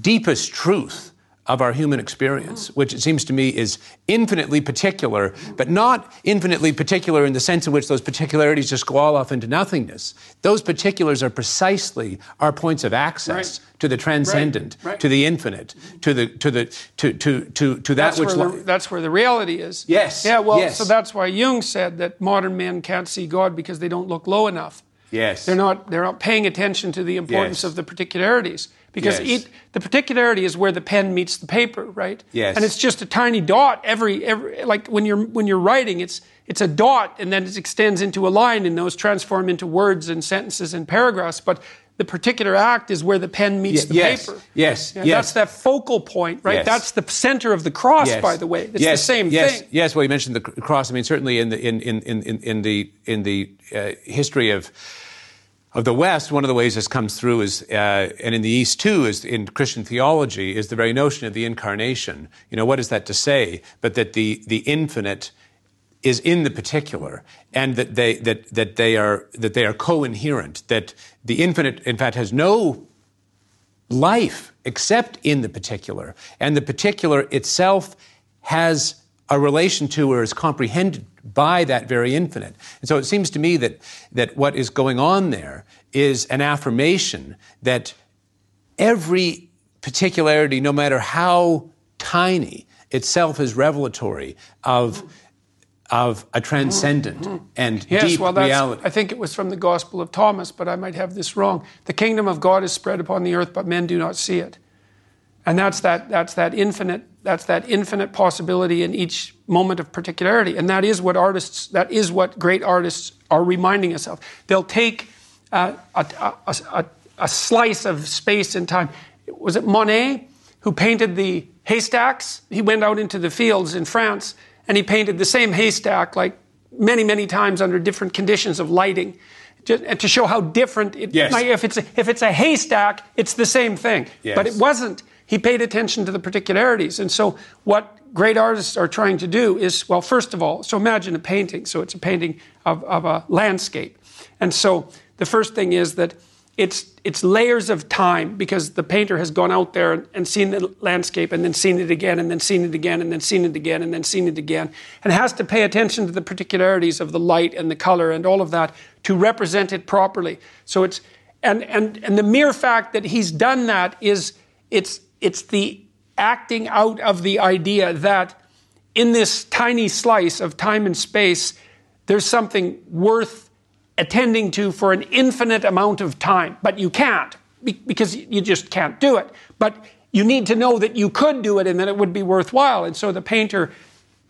deepest truth of our human experience, which it seems to me is infinitely particular, but not infinitely particular in the sense in which those particularities just go all off into nothingness. Those particulars are precisely our points of access right. to the transcendent, right. Right. to the infinite, to the to the to to to, to that that's which where the, that's where the reality is. Yes. Yeah. Well, yes. so that's why Jung said that modern men can't see God because they don't look low enough. Yes. They're not they're not paying attention to the importance Yes. of the particularities because Yes. it, the particularity is where the pen meets the paper, right? Yes. And it's just a tiny dot every every like when you're when you're writing it's it's a dot and then it extends into a line and those transform into words and sentences and paragraphs but the particular act is where the pen meets the yes. paper. Yes. Yeah, Yes. That's that focal point, right? Yes. That's the center of the cross, Yes. by the way. It's yes. the same yes. thing. Yes. Well, you mentioned the cross. I mean, certainly in the in in in in, in the in the uh, history of of the West, one of the ways this comes through is, uh, and in the East too, is in Christian theology, is the very notion of the incarnation. You know, what is that to say? But that the the infinite is in the particular, and that they that that they are that they are co-inherent. That the infinite, in fact, has no life except in the particular. And the particular itself has a relation to or is comprehended by that very infinite. And so it seems to me that, that what is going on there is an affirmation that every particularity, no matter how tiny, itself is revelatory of, of a transcendent and Yes, deep well, reality. I think it was from the Gospel of Thomas, but I might have this wrong. The kingdom of God is spread upon the earth, but men do not see it. And that's that, that's that infinite, that's that infinite possibility in each moment of particularity. And that is what artists, that is what great artists are reminding us of. They'll take uh, a, a, a, a slice of space and time. Was it Monet who painted the haystacks? He went out into the fields in France and he painted the same haystack like many, many times under different conditions of lighting. Just, to show how different it Yes. like if it's a, if it's a haystack, it's the same thing. Yes. But it wasn't. He paid attention to the particularities. And so what great artists are trying to do is, well, first of all, so imagine a painting. So it's a painting of, of a landscape. And so the first thing is that it's, it's layers of time because the painter has gone out there and, seen the landscape and then seen it again and then seen it again and then seen it again and then seen it again and has to pay attention to the particularities of the light and the color and all of that to represent it properly. So it's, and, and, and the mere fact that he's done that is, it's, it's the acting out of the idea that in this tiny slice of time and space, there's something worth attending to for an infinite amount of time. But you can't because you just can't do it. But you need to know that you could do it and that it would be worthwhile. And so the painter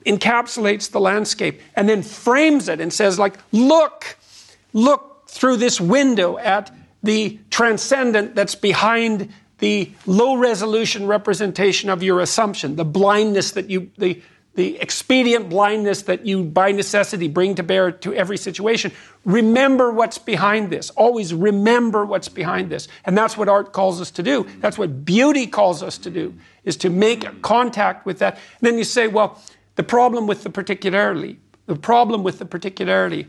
encapsulates the landscape and then frames it and says, like, look, look through this window at the transcendent that's behind the low resolution representation of your assumption, the blindness that you, the, the expedient blindness that you by necessity bring to bear to every situation. Remember what's behind this. Always remember what's behind this. And that's what art calls us to do. That's what beauty calls us to do, is to make contact with that. And then you say, well, the problem with the particularity, the problem with the particularity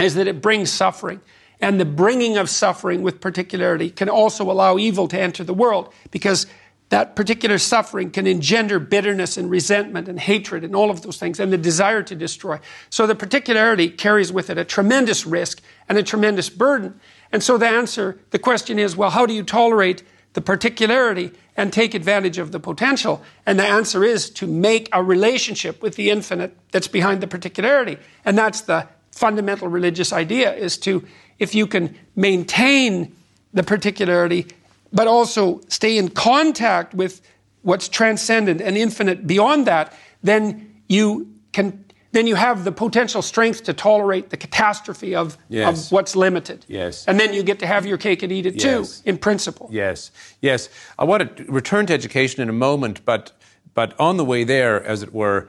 is that it brings suffering. And the bringing of suffering with particularity can also allow evil to enter the world because that particular suffering can engender bitterness and resentment and hatred and all of those things and the desire to destroy. So the particularity carries with it a tremendous risk and a tremendous burden. And so the answer, the question is, well, how do you tolerate the particularity and take advantage of the potential? And the answer is to make a relationship with the infinite that's behind the particularity. And that's the fundamental religious idea is to, if you can maintain the particularity, but also stay in contact with what's transcendent and infinite beyond that, then you can then you have the potential strength to tolerate the catastrophe of, Yes. of what's limited. Yes. And then you get to have your cake and eat it Yes. too, in principle. Yes, yes. I want to return to education in a moment, but but on the way there, as it were,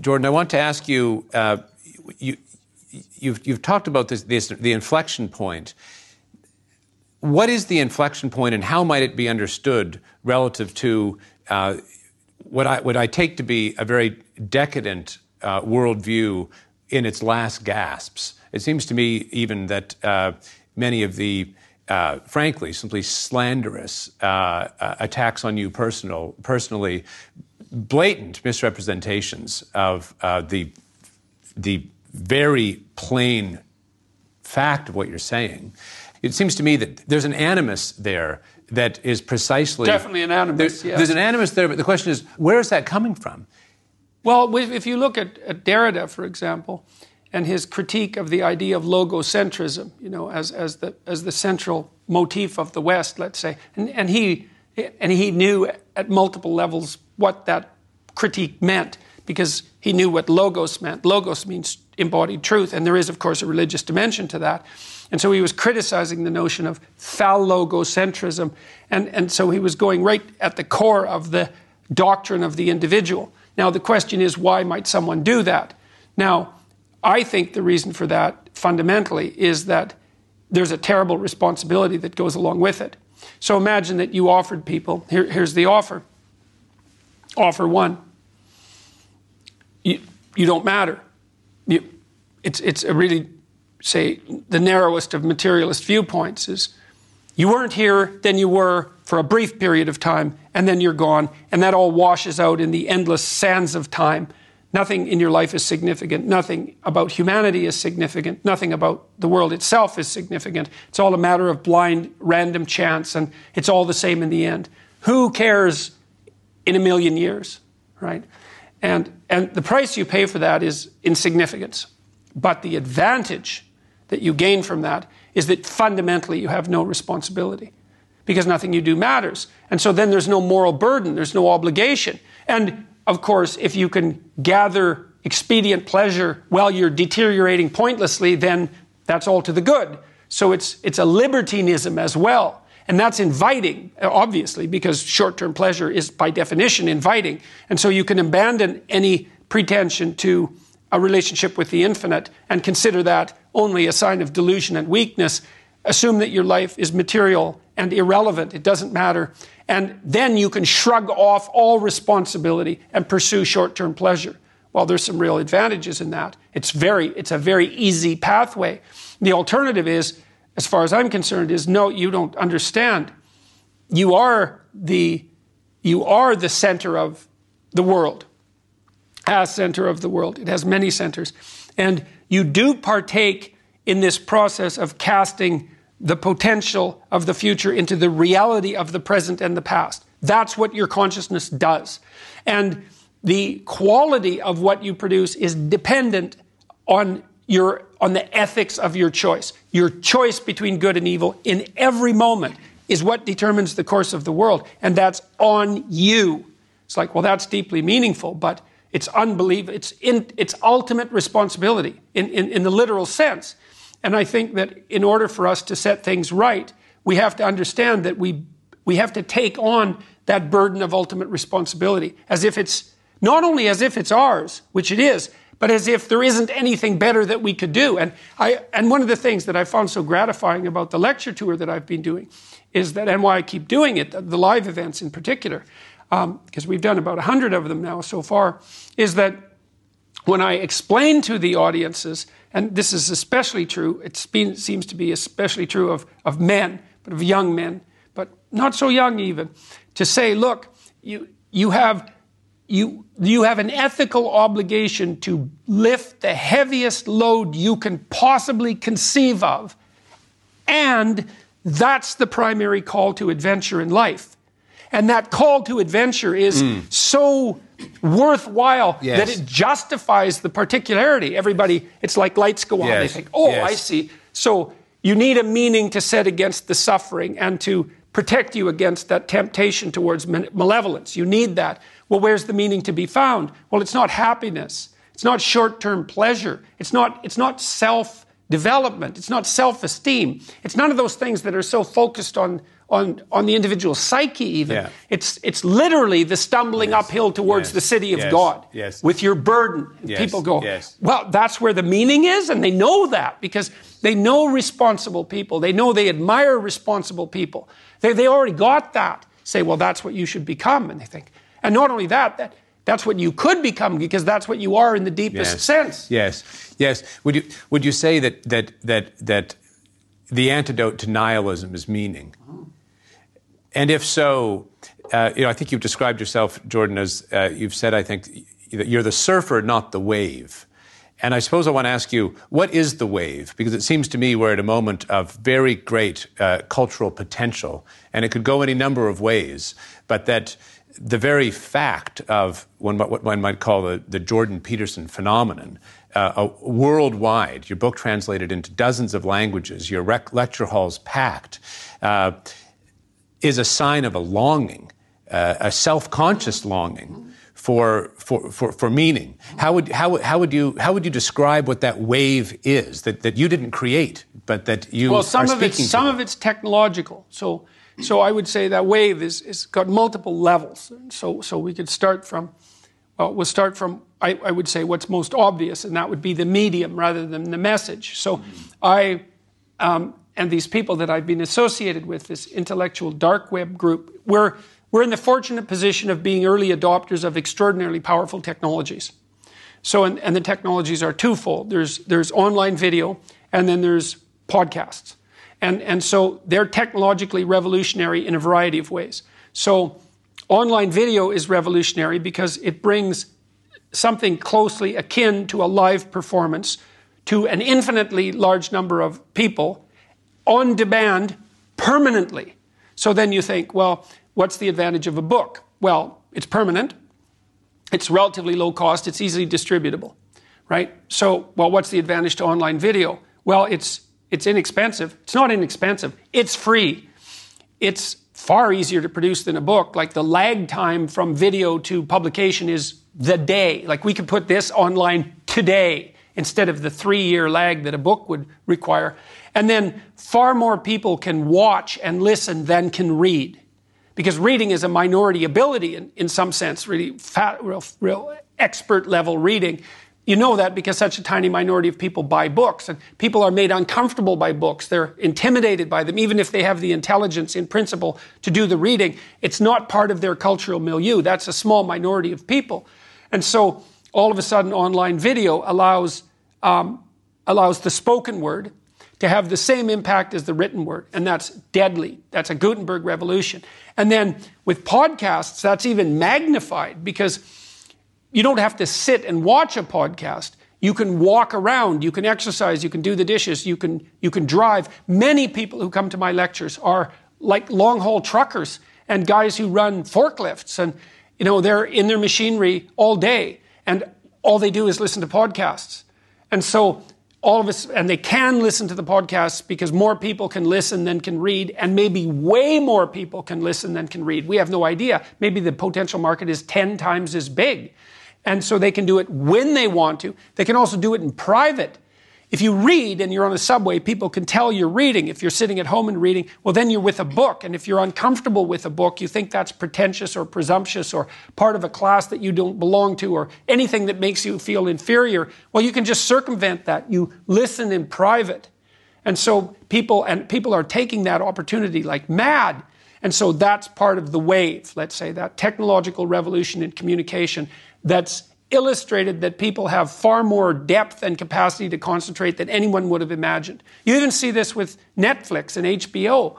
Jordan, I want to ask you. Uh, you you've you've talked about this, this the inflection point. What is the inflection point, and how might it be understood relative to uh, what I what I take to be a very decadent uh, worldview in its last gasps? It seems to me even that uh, many of the uh, frankly, simply slanderous uh, uh, attacks on you personal, personally, blatant misrepresentations of uh, the the very plain fact of what you're saying. It seems to me that there's an animus there that is precisely Definitely an animus, there- yes. There's an animus there, but the question is, where is that coming from? Well, if you look at, at Derrida, for example, and his critique of the idea of logocentrism, you know, as, as, the, as the central motif of the West, let's say, and, and, he, and he knew at multiple levels what that critique meant because he knew what logos meant. Logos means embodied truth, and there is, of course, a religious dimension to that. And so he was criticizing the notion of phallogocentrism, and, and so he was going right at the core of the doctrine of the individual. Now, the question is, why might someone do that? Now, I think the reason for that fundamentally is that there's a terrible responsibility that goes along with it. So imagine that you offered people, here, here's the offer. Offer one. You, you don't matter. You, it's, it's a really, say, the narrowest of materialist viewpoints is you weren't here, then you were for a brief period of time, and then you're gone, and that all washes out in the endless sands of time. Nothing in your life is significant. Nothing about humanity is significant. Nothing about the world itself is significant. It's all a matter of blind, random chance, and it's all the same in the end. Who cares in a million years, right? And, and the price you pay for that is insignificance. But the advantage that you gain from that is that fundamentally you have no responsibility because nothing you do matters. And so then there's no moral burden, there's no obligation. And of course, if you can gather expedient pleasure while you're deteriorating pointlessly, then that's all to the good. So it's, it's a libertinism as well. And that's inviting, obviously, because short term pleasure is by definition inviting. And so you can abandon any pretension to a relationship with the infinite and consider that only a sign of delusion and weakness. Assume that your life is material and irrelevant, it doesn't matter. And then you can shrug off all responsibility and pursue short term pleasure. Well, there's some real advantages in that. It's, very, it's a very easy pathway. The alternative is, as far as I'm concerned, is no, you don't understand. You are the, you are the center of the world, as center of the world. It has many centers. And you do partake in this process of casting the potential of the future into the reality of the present and the past. That's what your consciousness does. And the quality of what you produce is dependent on your on the ethics of your choice. Your choice between good and evil in every moment is what determines the course of the world, and that's on you. It's like, well, that's deeply meaningful, but it's unbelievable. It's in, it's ultimate responsibility in, in, in the literal sense. And I think that in order for us to set things right, we have to understand that we, we have to take on that burden of ultimate responsibility as if it's not only as if it's ours, which it is, but as if there isn't anything better that we could do. And I, and one of the things that I found so gratifying about the lecture tour that I've been doing is that, and why I keep doing it, the live events in particular, Um, because we've done about 100 of them now so far, is that when I explain to the audiences, and this is especially true, it seems to be especially true of, of men, but of young men, but not so young even, to say, look, you, you, have, you, you have an ethical obligation to lift the heaviest load you can possibly conceive of, and that's the primary call to adventure in life. And that call to adventure is mm. so worthwhile Yes. that it justifies the particularity. Everybody, it's like lights go on. They think, oh, Yes. I see. So you need a meaning to set against the suffering and to protect you against that temptation towards malevolence. You need that. Well, where's the meaning to be found? Well, it's not happiness. It's not short term pleasure. It's not, it's not self development. It's not self esteem. It's none of those things that are so focused on, on, on the individual psyche, even. Yeah. It's, it's literally the stumbling Yes. uphill towards Yes. the city of Yes. God Yes. with your burden. People go, Yes. well, that's where the meaning is, and they know that because they know responsible people. They know they admire responsible people. They, they already got that. Say, well, that's what you should become. And they think, and not only that, that that's what you could become because that's what you are in the deepest sense. Yes, yes. Would you would you say that that that that the antidote to nihilism is meaning? Mm-hmm. And if so, uh, you know, I think you've described yourself, Jordan, as uh, you've said. I think that you're the surfer, not the wave. And I suppose I want to ask you, what is the wave? Because it seems to me we're at a moment of very great uh, cultural potential, and it could go any number of ways. But that the very fact of one, what one might call the, the Jordan Peterson phenomenon, uh, worldwide, your book translated into dozens of languages, your rec- lecture halls packed, uh, is a sign of a longing, uh, a self-conscious longing for, for, for, for meaning. How would, how, how, would you, how would you describe what that wave is that, that you didn't create, but that you Well, some of it's some of it's technological. So, so I would say that wave is is got multiple levels. So, so we could start from, well, we'll start from I, I would say what's most obvious, and that would be the medium rather than the message. So, I um, and these people that I've been associated with, this intellectual dark web group, we're we're in the fortunate position of being early adopters of extraordinarily powerful technologies. So, and, and the technologies are twofold. There's there's online video, and then there's podcasts, and and so they're technologically revolutionary in a variety of ways. So, online video is revolutionary because it brings something closely akin to a live performance to an infinitely large number of people on demand permanently. So then you think, well, what's the advantage of a book? Well, it's permanent, it's relatively low cost, it's easily distributable, right? So, well, what's the advantage to online video? Well, it's it's inexpensive. It's not inexpensive. It's free. It's far easier to produce than a book. Like the lag time from video to publication is the day. Like we could put this online today instead of the three year lag that a book would require. And then far more people can watch and listen than can read. Because reading is a minority ability in, in some sense, really fat, real, real expert level reading. You know that because such a tiny minority of people buy books, and people are made uncomfortable by books. They're intimidated by them, even if they have the intelligence in principle to do the reading. It's not part of their cultural milieu. That's a small minority of people. And so all of a sudden, online video allows, um, allows the spoken word to have the same impact as the written word, and that's deadly. That's a Gutenberg revolution. And then with podcasts, that's even magnified because you don't have to sit and watch a podcast. You can walk around, you can exercise, you can do the dishes, you can you can drive. Many people who come to my lectures are like long haul truckers and guys who run forklifts and you know they're in their machinery all day and all they do is listen to podcasts. And so all of us and they can listen to the podcasts because more people can listen than can read and maybe way more people can listen than can read. We have no idea. Maybe the potential market is 10 times as big. And so they can do it when they want to. They can also do it in private. If you read and you're on a subway, people can tell you're reading. If you're sitting at home and reading, well, then you're with a book. And if you're uncomfortable with a book, you think that's pretentious or presumptuous or part of a class that you don't belong to or anything that makes you feel inferior, well, you can just circumvent that. You listen in private. And so people and people are taking that opportunity like mad. And so that's part of the wave, let's say, that technological revolution in communication that's illustrated that people have far more depth and capacity to concentrate than anyone would have imagined. You even see this with Netflix and HBO.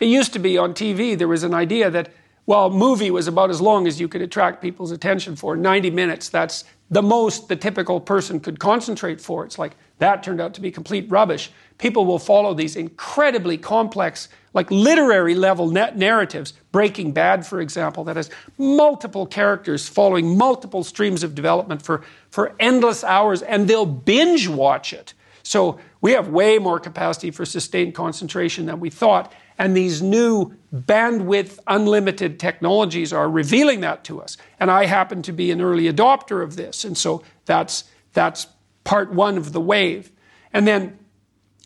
It used to be on TV, there was an idea that, well, a movie was about as long as you could attract people's attention for 90 minutes. That's the most the typical person could concentrate for. It's like that turned out to be complete rubbish. People will follow these incredibly complex, like literary level narratives. Breaking Bad, for example, that has multiple characters following multiple streams of development for, for endless hours, and they'll binge watch it. So we have way more capacity for sustained concentration than we thought. And these new bandwidth unlimited technologies are revealing that to us. And I happen to be an early adopter of this. And so that's that's part one of the wave. And then,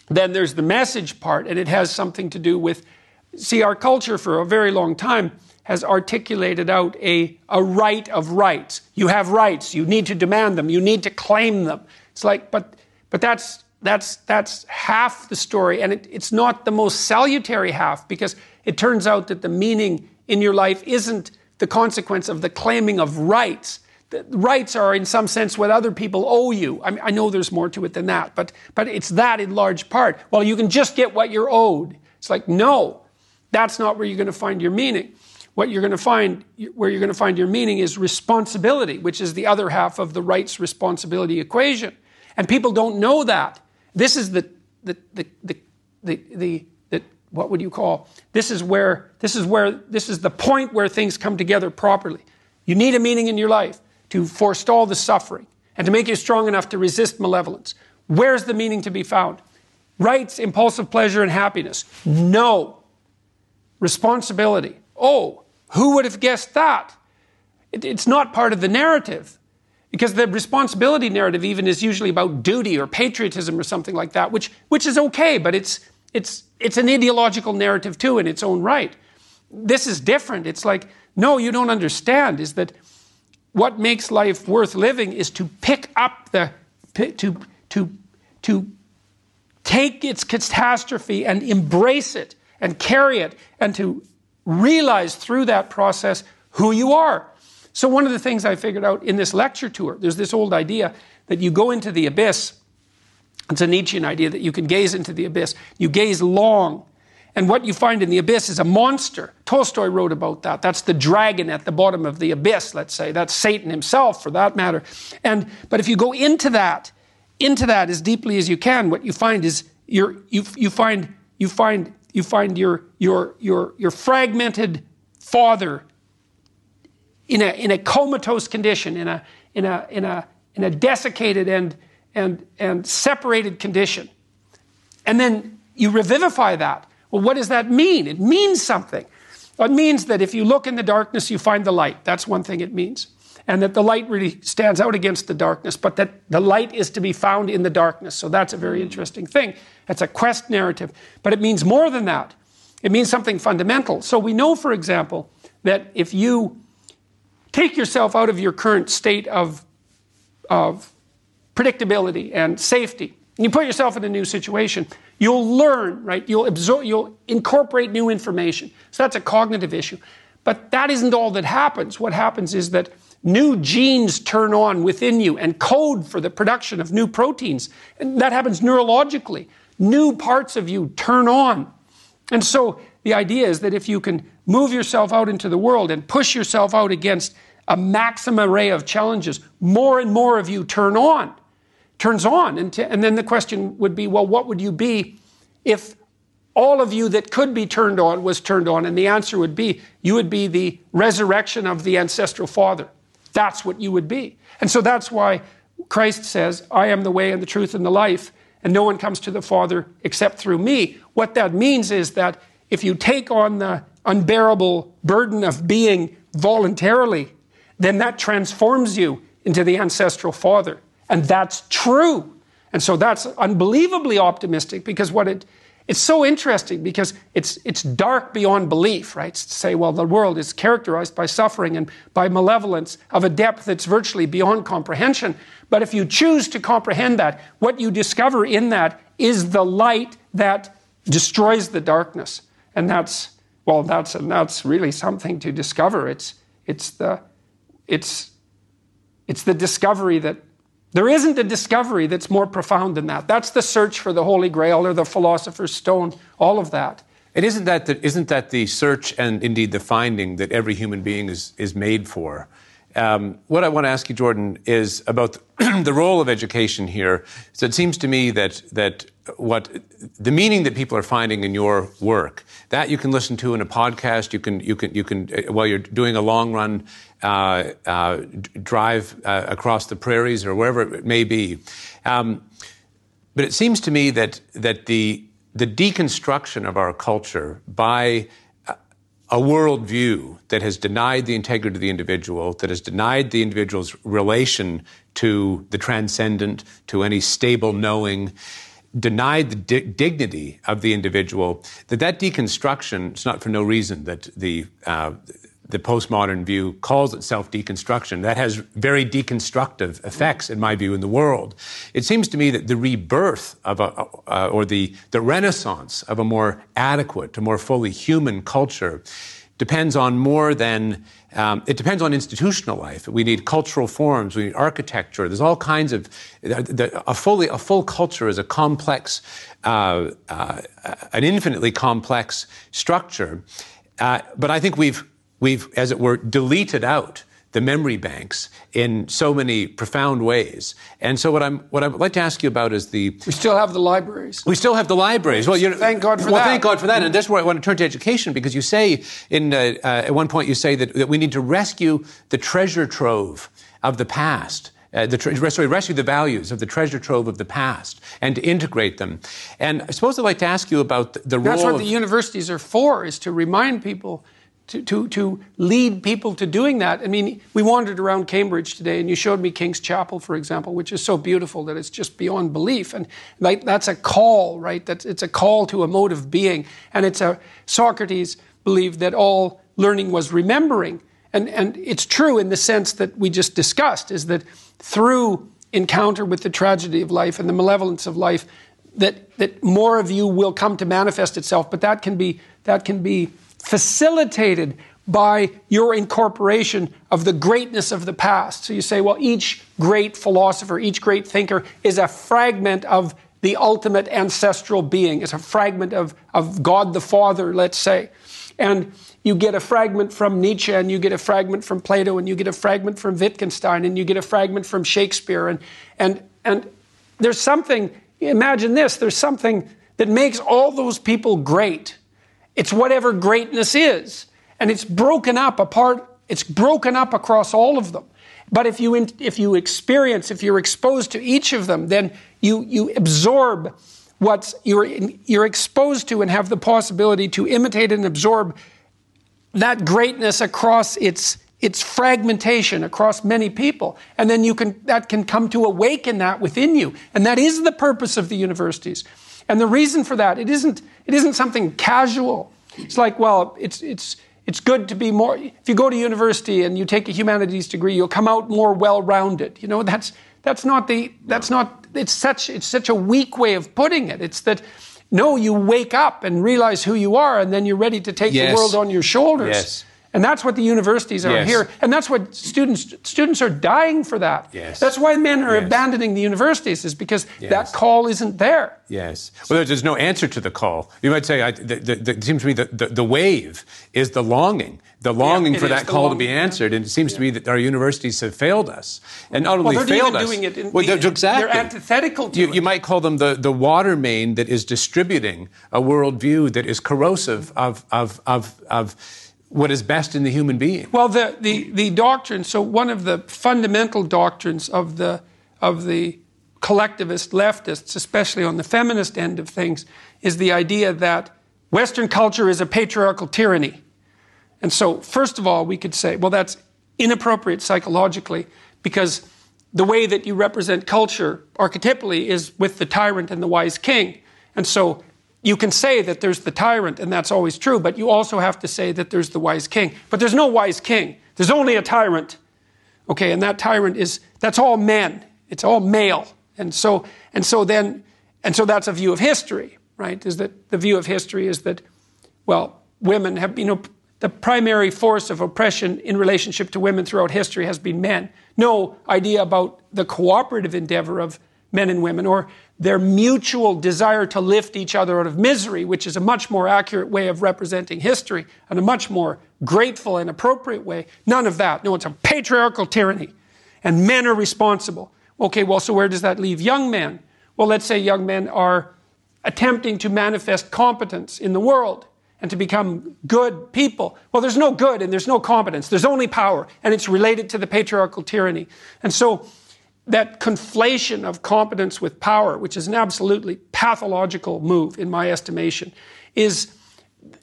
then there's the message part, and it has something to do with, see, our culture for a very long time has articulated out a, a right of rights. You have rights, you need to demand them, you need to claim them. It's like, but, but that's, that's, that's half the story, and it, it's not the most salutary half because it turns out that the meaning in your life isn't the consequence of the claiming of rights. The rights are, in some sense, what other people owe you. I, mean, I know there's more to it than that, but, but it's that in large part. Well, you can just get what you're owed. It's like, no, that's not where you're going to find your meaning. What you're going to find, where you're going to find your meaning is responsibility, which is the other half of the rights responsibility equation. And people don't know that. This is the, the, the, the, the, the what would you call this is where this is where this is the point where things come together properly. You need a meaning in your life to forestall the suffering and to make you strong enough to resist malevolence. Where's the meaning to be found? Rights impulsive pleasure and happiness. No. Responsibility. Oh who would have guessed that? It, it's not part of the narrative because the responsibility narrative even is usually about duty or patriotism or something like that which which is okay but it's it's, it's an ideological narrative too in its own right. This is different. It's like, no, you don't understand, is that what makes life worth living is to pick up the, to, to, to take its catastrophe and embrace it and carry it and to realize through that process who you are. So, one of the things I figured out in this lecture tour, there's this old idea that you go into the abyss it's a Nietzschean idea that you can gaze into the abyss. You gaze long. And what you find in the abyss is a monster. Tolstoy wrote about that. That's the dragon at the bottom of the abyss, let's say. That's Satan himself, for that matter. And, but if you go into that, into that as deeply as you can, what you find is you you, find, you find, you find your, your, your, your fragmented father in a, in a comatose condition, in a, in a, in a, in a desiccated and and, and separated condition. And then you revivify that. Well, what does that mean? It means something. It means that if you look in the darkness, you find the light. That's one thing it means. And that the light really stands out against the darkness, but that the light is to be found in the darkness. So that's a very hmm. interesting thing. That's a quest narrative. But it means more than that. It means something fundamental. So we know, for example, that if you take yourself out of your current state of, of predictability and safety. You put yourself in a new situation, you'll learn, right? You'll absorb, you'll incorporate new information. So that's a cognitive issue. But that isn't all that happens. What happens is that new genes turn on within you and code for the production of new proteins. And that happens neurologically. New parts of you turn on. And so the idea is that if you can move yourself out into the world and push yourself out against a maximum array of challenges, more and more of you turn on turns on. And, and then the question would be well, what would you be if all of you that could be turned on was turned on? And the answer would be you would be the resurrection of the ancestral father. That's what you would be. And so that's why Christ says, I am the way and the truth and the life, and no one comes to the Father except through me. What that means is that if you take on the unbearable burden of being voluntarily, then that transforms you into the ancestral Father. And that's true. And so that's unbelievably optimistic because what it it's so interesting because it's it's dark beyond belief, right? To say, well, the world is characterized by suffering and by malevolence of a depth that's virtually beyond comprehension. But if you choose to comprehend that, what you discover in that is the light that destroys the darkness. And that's well, that's and that's really something to discover. It's it's the it's it's the discovery that there isn't a discovery that's more profound than that. That's the search for the Holy Grail or the Philosopher's Stone, all of that. And isn't that the, isn't that the search and indeed the finding that every human being is, is made for? Um, what I want to ask you, Jordan, is about [clears throat] the role of education here. So it seems to me that that what the meaning that people are finding in your work that you can listen to in a podcast. You can you can you can uh, while you're doing a long run uh, uh, drive uh, across the prairies or wherever it may be. Um, but it seems to me that that the the deconstruction of our culture by a worldview that has denied the integrity of the individual, that has denied the individual's relation to the transcendent, to any stable knowing, denied the di- dignity of the individual, that that deconstruction, it's not for no reason that the, uh, the postmodern view calls itself deconstruction. That has very deconstructive effects, in my view, in the world. It seems to me that the rebirth of a, uh, or the, the renaissance of a more adequate, a more fully human culture depends on more than um, it depends on institutional life. We need cultural forms. We need architecture. There's all kinds of a fully a full culture is a complex, uh, uh, an infinitely complex structure. Uh, but I think we've we've, as it were, deleted out the memory banks in so many profound ways. And so what I'm what I'd like to ask you about is the We still have the libraries. We still have the libraries. Well, you know, thank God for well, that. Well, thank God for that. And that's where I want to turn to education because you say in uh, uh, at one point you say that, that we need to rescue the treasure trove of the past. Uh, the tre- sorry, rescue the values of the treasure trove of the past and to integrate them. And I suppose I'd like to ask you about the, the role. That's what of, the universities are for: is to remind people to, to, to lead people to doing that. I mean, we wandered around Cambridge today, and you showed me King's Chapel, for example, which is so beautiful that it's just beyond belief. And like, that's a call, right? That's, it's a call to a mode of being. And it's a, Socrates believed that all learning was remembering. And, and it's true in the sense that we just discussed, is that through encounter with the tragedy of life and the malevolence of life, that, that more of you will come to manifest itself, but that can be, that can be facilitated by your incorporation of the greatness of the past. So you say, well, each great philosopher, each great thinker is a fragment of the ultimate ancestral being, is a fragment of, of God the Father, let's say. And you get a fragment from Nietzsche, and you get a fragment from Plato, and you get a fragment from Wittgenstein, and you get a fragment from Shakespeare. And, and, and there's something, imagine this, there's something that makes all those people great it's whatever greatness is. And it's broken up apart, it's broken up across all of them. But if you, if you experience, if you're exposed to each of them, then you, you absorb what you're, you're exposed to and have the possibility to imitate and absorb that greatness across its, its fragmentation across many people. And then you can, that can come to awaken that within you. And that is the purpose of the universities. And the reason for that, it isn't, it isn't something casual. It's like, well, it's, it's, it's good to be more, if you go to university and you take a humanities degree, you'll come out more well-rounded. You know, that's, that's not the, that's not, it's such, it's such a weak way of putting it. It's that, no, you wake up and realize who you are, and then you're ready to take yes. the world on your shoulders. Yes. And that's what the universities are yes. here. And that's what students students are dying for that. Yes. That's why men are yes. abandoning the universities is because yes. that call isn't there. Yes. Well, there's no answer to the call. You might say, I, the, the, the, it seems to me that the, the, wave is the longing, the longing yeah, for that call longing, to be answered. Yeah. And it seems yeah. to me that our universities have failed us. And not only well, failed us. Doing it in, well, the, exactly. They're antithetical to you, it. You might call them the, the water main that is distributing a worldview that is corrosive of, of, of, of what is best in the human being. Well, the, the, the doctrine, so one of the fundamental doctrines of the, of the collectivist leftists, especially on the feminist end of things, is the idea that Western culture is a patriarchal tyranny. And so, first of all, we could say, well, that's inappropriate psychologically because the way that you represent culture archetypally is with the tyrant and the wise king. And so you can say that there's the tyrant, and that's always true, but you also have to say that there's the wise king. But there's no wise king, there's only a tyrant. Okay, and that tyrant is, that's all men, it's all male. And so, and so then, and so that's a view of history, right? Is that the view of history is that, well, women have, you know, the primary force of oppression in relationship to women throughout history has been men. No idea about the cooperative endeavor of men and women, or their mutual desire to lift each other out of misery, which is a much more accurate way of representing history and a much more grateful and appropriate way. None of that. No, it's a patriarchal tyranny. And men are responsible. Okay, well, so where does that leave young men? Well, let's say young men are attempting to manifest competence in the world and to become good people. Well, there's no good and there's no competence. There's only power, and it's related to the patriarchal tyranny. And so that conflation of competence with power, which is an absolutely pathological move in my estimation, is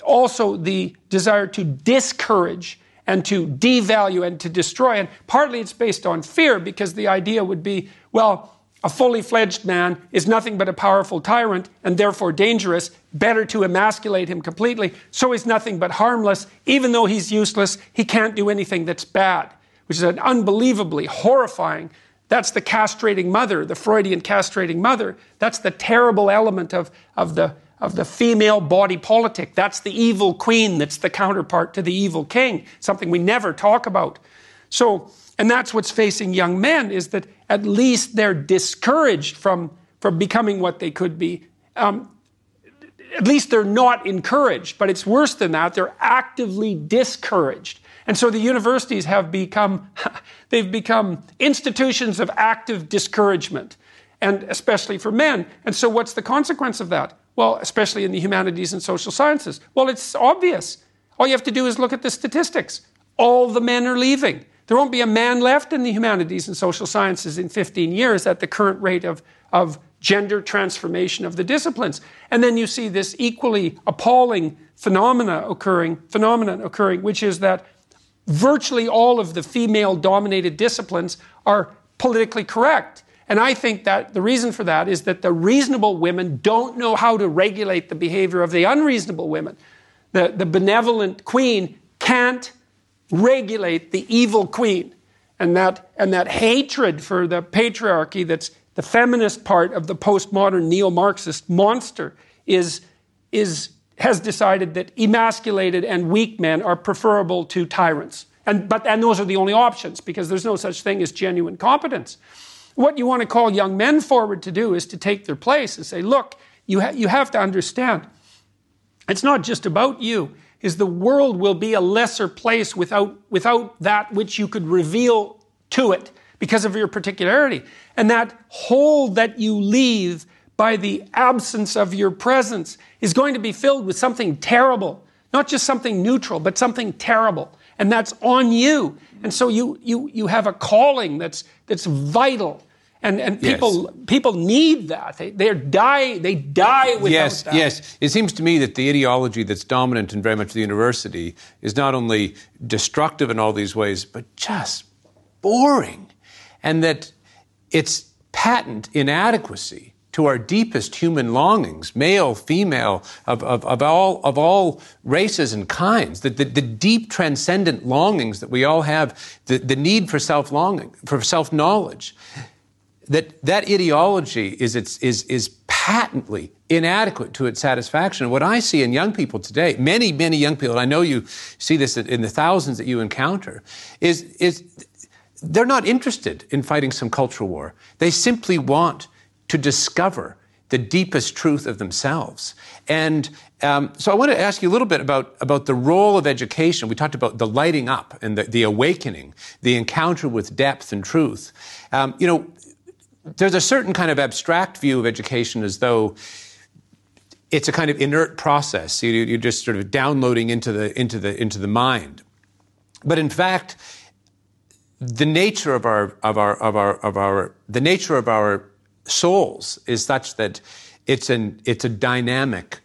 also the desire to discourage and to devalue and to destroy. And partly it's based on fear because the idea would be, well, a fully fledged man is nothing but a powerful tyrant and therefore dangerous. Better to emasculate him completely. So he's nothing but harmless. Even though he's useless, he can't do anything that's bad, which is an unbelievably horrifying. That's the castrating mother, the Freudian castrating mother. That's the terrible element of, of, the, of the female body politic. That's the evil queen that's the counterpart to the evil king, something we never talk about. So, and that's what's facing young men is that at least they're discouraged from, from becoming what they could be. Um, at least they're not encouraged, but it's worse than that. They're actively discouraged. And so the universities have become, [laughs] they've become institutions of active discouragement, and especially for men. And so what's the consequence of that? Well, especially in the humanities and social sciences. Well, it's obvious. All you have to do is look at the statistics. All the men are leaving. There won't be a man left in the humanities and social sciences in 15 years at the current rate of, of gender transformation of the disciplines. And then you see this equally appalling phenomena occurring, phenomenon occurring, which is that virtually all of the female dominated disciplines are politically correct. And I think that the reason for that is that the reasonable women don't know how to regulate the behavior of the unreasonable women. The, the benevolent queen can't regulate the evil queen. And that, and that hatred for the patriarchy that's the feminist part of the postmodern neo Marxist monster is, is, has decided that emasculated and weak men are preferable to tyrants. And, but, and those are the only options because there's no such thing as genuine competence. What you want to call young men forward to do is to take their place and say, look, you, ha- you have to understand, it's not just about you is the world will be a lesser place without, without that which you could reveal to it because of your particularity. And that hole that you leave by the absence of your presence is going to be filled with something terrible, not just something neutral, but something terrible. And that's on you. And so you, you, you have a calling that's, that's vital and and people yes. people need that. They they die they die without yes, that. Yes, It seems to me that the ideology that's dominant in very much the university is not only destructive in all these ways, but just boring, and that its patent inadequacy to our deepest human longings, male, female, of, of, of, all, of all races and kinds, the, the, the deep transcendent longings that we all have, the, the need for self-longing, for self-knowledge that that ideology is, its, is, is patently inadequate to its satisfaction. What I see in young people today, many, many young people, and I know you see this in the thousands that you encounter, is, is they're not interested in fighting some cultural war. They simply want to discover the deepest truth of themselves. And um, so I want to ask you a little bit about, about the role of education. We talked about the lighting up and the, the awakening, the encounter with depth and truth. Um, you know, there's a certain kind of abstract view of education as though it's a kind of inert process. You, are just sort of downloading into the, into, the, into the mind. But in fact, the nature of our, of our, of our, of our, the nature of our souls is such that it's, an, it's a dynamic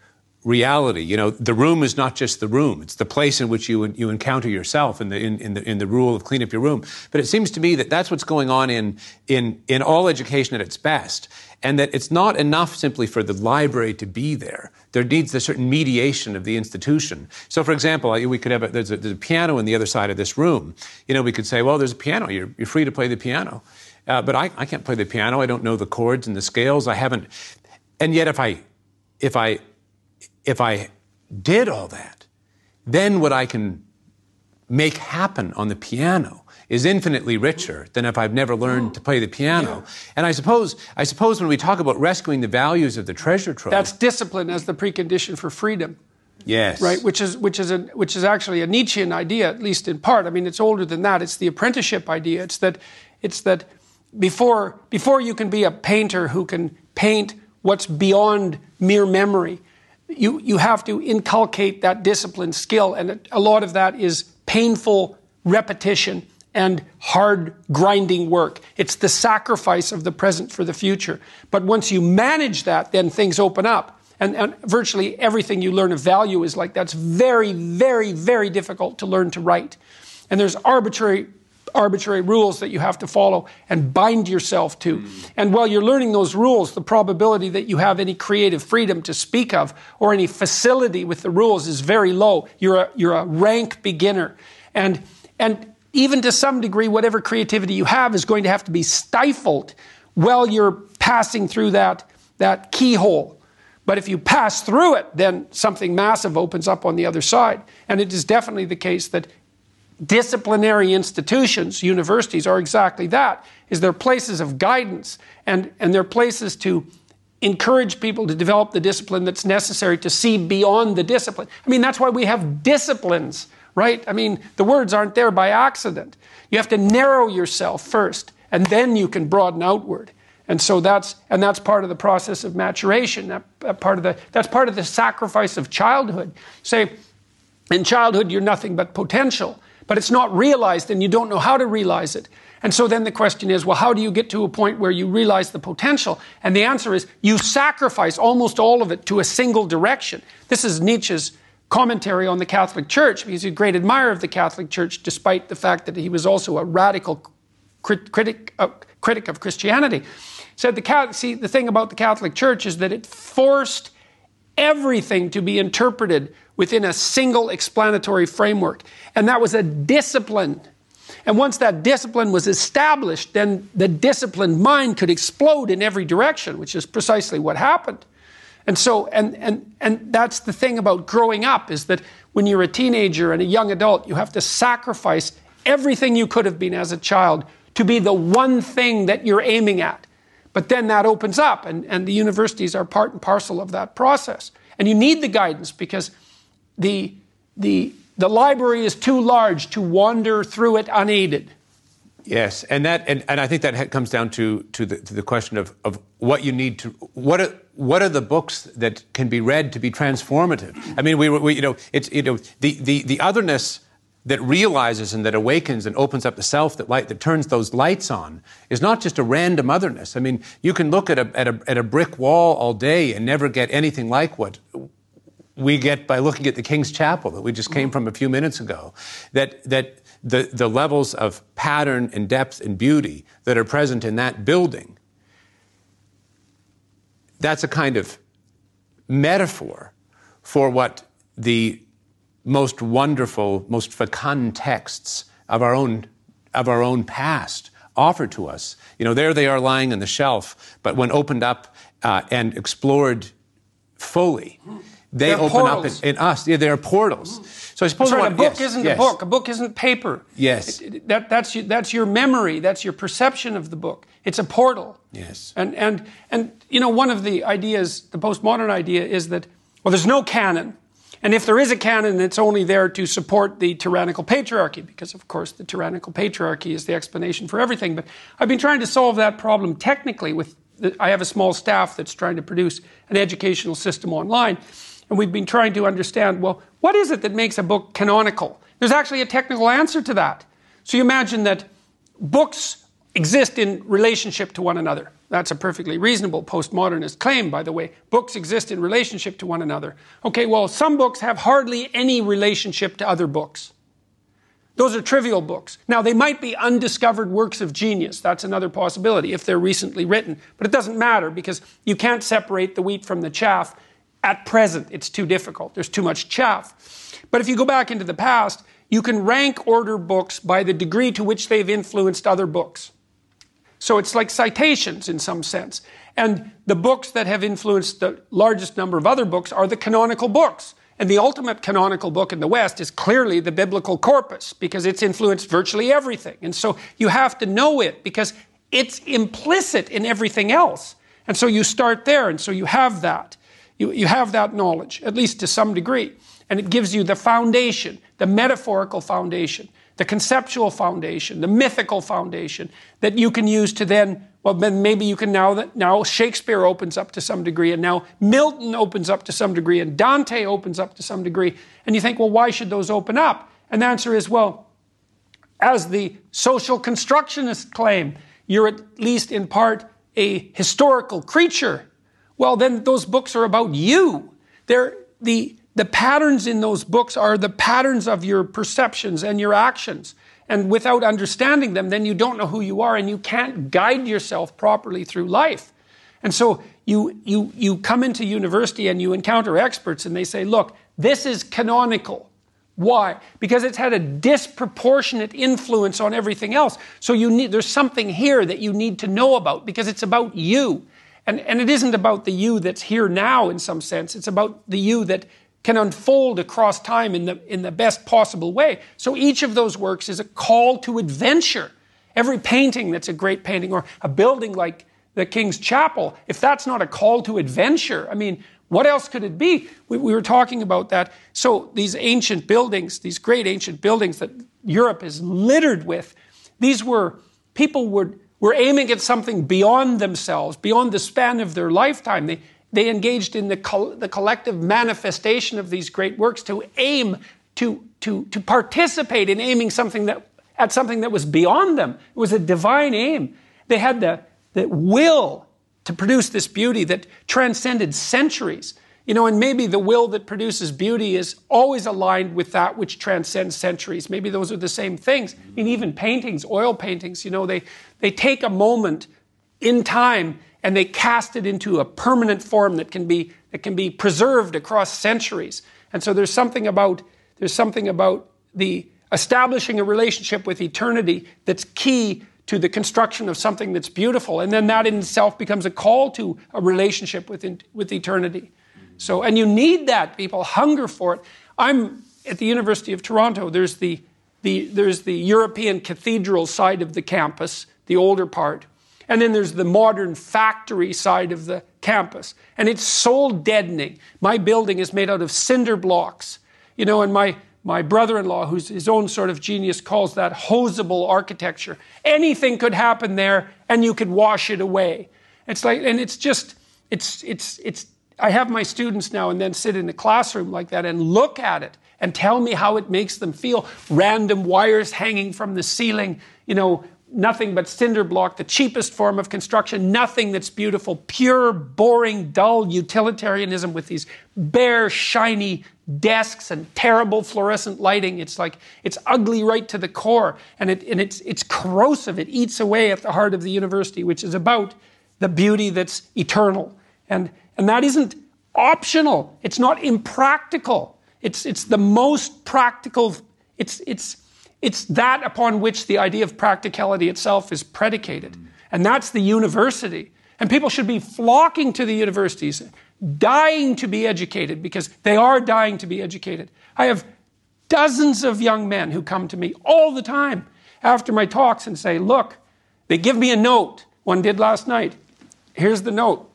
reality. You know, the room is not just the room; it's the place in which you you encounter yourself in the in, in, the in the rule of clean up your room. But it seems to me that that's what's going on in in in all education at its best, and that it's not enough simply for the library to be there. There needs a certain mediation of the institution. So, for example, we could have a, there's, a, there's a piano on the other side of this room. You know, we could say, well, there's a piano. You're you're free to play the piano. Uh, but I, I can't play the piano. I don't know the chords and the scales. I haven't. And yet, if I if I if I did all that, then what I can make happen on the piano is infinitely richer than if I've never learned to play the piano. Yeah. And I suppose, I suppose when we talk about rescuing the values of the treasure trove, that's discipline as the precondition for freedom. Yes. Right, which is which is a which is actually a Nietzschean idea, at least in part. I mean, it's older than that. It's the apprenticeship idea. It's that it's that before before you can be a painter who can paint what's beyond mere memory, you, you have to inculcate that discipline skill. And a lot of that is painful repetition and hard grinding work. It's the sacrifice of the present for the future. But once you manage that, then things open up. And, and virtually everything you learn of value is like that's very, very, very difficult to learn to write. And there's arbitrary arbitrary rules that you have to follow and bind yourself to. Mm. And while you're learning those rules, the probability that you have any creative freedom to speak of or any facility with the rules is very low. You're a, you're a rank beginner. And, and even to some degree, whatever creativity you have is going to have to be stifled while you're passing through that, that keyhole. But if you pass through it, then something massive opens up on the other side. And it is definitely the case that disciplinary institutions, universities, are exactly that, is they're places of guidance and, and they're places to encourage people to develop the discipline that's necessary to see beyond the discipline. I mean, that's why we have disciplines right? I mean, the words aren't there by accident. You have to narrow yourself first, and then you can broaden outward. And so that's and that's part of the process of maturation. That, that part of the that's part of the sacrifice of childhood. Say, in childhood you're nothing but potential, but it's not realized, and you don't know how to realize it. And so then the question is, well, how do you get to a point where you realize the potential? And the answer is you sacrifice almost all of it to a single direction. This is Nietzsche's commentary on the Catholic Church. He's a great admirer of the Catholic Church, despite the fact that he was also a radical crit- critic, uh, critic of Christianity. Said the Catholic, see the thing about the Catholic Church is that it forced everything to be interpreted within a single explanatory framework, and that was a discipline. And once that discipline was established, then the disciplined mind could explode in every direction, which is precisely what happened. And so, and, and, and that's the thing about growing up is that when you're a teenager and a young adult, you have to sacrifice everything you could have been as a child to be the one thing that you're aiming at. But then that opens up, and, and the universities are part and parcel of that process. And you need the guidance because the, the, the library is too large to wander through it unaided. Yes, and that and, and I think that comes down to to the, to the question of, of what you need to what are what are the books that can be read to be transformative? I mean, we, we you know it's you know the, the the otherness that realizes and that awakens and opens up the self that light that turns those lights on is not just a random otherness. I mean, you can look at a at a at a brick wall all day and never get anything like what we get by looking at the King's Chapel that we just came from a few minutes ago. That that the, the levels of pattern and depth and beauty that are present in that building, that's a kind of metaphor for what the most wonderful, most fecund texts of our own, of our own past offer to us. You know, there they are lying on the shelf, but when opened up uh, and explored fully, they They're open portals. up in, in us. Yeah, they are portals. Mm. So I suppose That's right. A book yes, isn't yes. a book. A book isn't paper. Yes. It- it- that, that's, your, that's your memory. That's your perception of the book. It's a portal. Yes. And, and, and, you know, one of the ideas, the postmodern idea is that, well, there's no canon. And if there is a canon, it's only there to support the tyrannical patriarchy, because, of course, the tyrannical patriarchy is the explanation for everything. But I've been trying to solve that problem technically with, the, I have a small staff that's trying to produce an educational system online. And we've been trying to understand, well, what is it that makes a book canonical? There's actually a technical answer to that. So you imagine that books exist in relationship to one another. That's a perfectly reasonable postmodernist claim, by the way. Books exist in relationship to one another. Okay, well, some books have hardly any relationship to other books. Those are trivial books. Now, they might be undiscovered works of genius. That's another possibility if they're recently written. But it doesn't matter because you can't separate the wheat from the chaff. At present, it's too difficult. There's too much chaff. But if you go back into the past, you can rank order books by the degree to which they've influenced other books. So it's like citations in some sense. And the books that have influenced the largest number of other books are the canonical books. And the ultimate canonical book in the West is clearly the biblical corpus because it's influenced virtually everything. And so you have to know it because it's implicit in everything else. And so you start there, and so you have that. You, you have that knowledge, at least to some degree. And it gives you the foundation, the metaphorical foundation, the conceptual foundation, the mythical foundation that you can use to then, well, then maybe you can now that now Shakespeare opens up to some degree, and now Milton opens up to some degree, and Dante opens up to some degree. And you think, well, why should those open up? And the answer is, well, as the social constructionists claim, you're at least in part a historical creature well, then those books are about you. They're the the patterns in those books are the patterns of your perceptions and your actions. And without understanding them, then you don't know who you are and you can't guide yourself properly through life. And so you, you, you come into university and you encounter experts and they say, look, this is canonical. Why? Because it's had a disproportionate influence on everything else. So you need, there's something here that you need to know about because it's about you. And, and it isn't about the you that's here now in some sense. It's about the you that can unfold across time in the, in the best possible way. So each of those works is a call to adventure. Every painting that's a great painting, or a building like the King's Chapel, if that's not a call to adventure, I mean, what else could it be? We, we were talking about that. So these ancient buildings, these great ancient buildings that Europe is littered with, these were, people were, were aiming at something beyond themselves, beyond the span of their lifetime. They, they engaged in the, the collective manifestation of these great works to aim to, to, to participate in aiming something that, at something that was beyond them. It was a divine aim. They had the, the will to produce this beauty that transcended centuries. You know, and maybe the will that produces beauty is always aligned with that which transcends centuries. Maybe those are the same things. I mean, even paintings, oil paintings, you know, they, they take a moment in time and they cast it into a permanent form that can be, that can be preserved across centuries. And so there's something about, there's something about the establishing a relationship with eternity that's key to the construction of something that's beautiful. And then that in itself becomes a call to a relationship with, with eternity. So, and you need that. People hunger for it. I'm at the University of Toronto. There's the, the, there's the European cathedral side of the campus, the older part. And then there's the modern factory side of the campus. And it's soul deadening. My building is made out of cinder blocks. You know, and my, my brother in law, who's his own sort of genius, calls that hosable architecture. Anything could happen there and you could wash it away. It's like, and it's just, it's, it's, it's, I have my students now and then sit in a classroom like that and look at it and tell me how it makes them feel. Random wires hanging from the ceiling, you know, nothing but cinder block, the cheapest form of construction, nothing that's beautiful, pure, boring, dull utilitarianism with these bare, shiny desks and terrible fluorescent lighting. It's like, it's ugly right to the core. And, it, and it's, it's corrosive. It eats away at the heart of the university, which is about the beauty that's eternal. And, and that isn't optional. It's not impractical. It's, it's the most practical. It's, it's, it's that upon which the idea of practicality itself is predicated. And that's the university. And people should be flocking to the universities, dying to be educated because they are dying to be educated. I have dozens of young men who come to me all the time after my talks and say, Look, they give me a note. One did last night. Here's the note.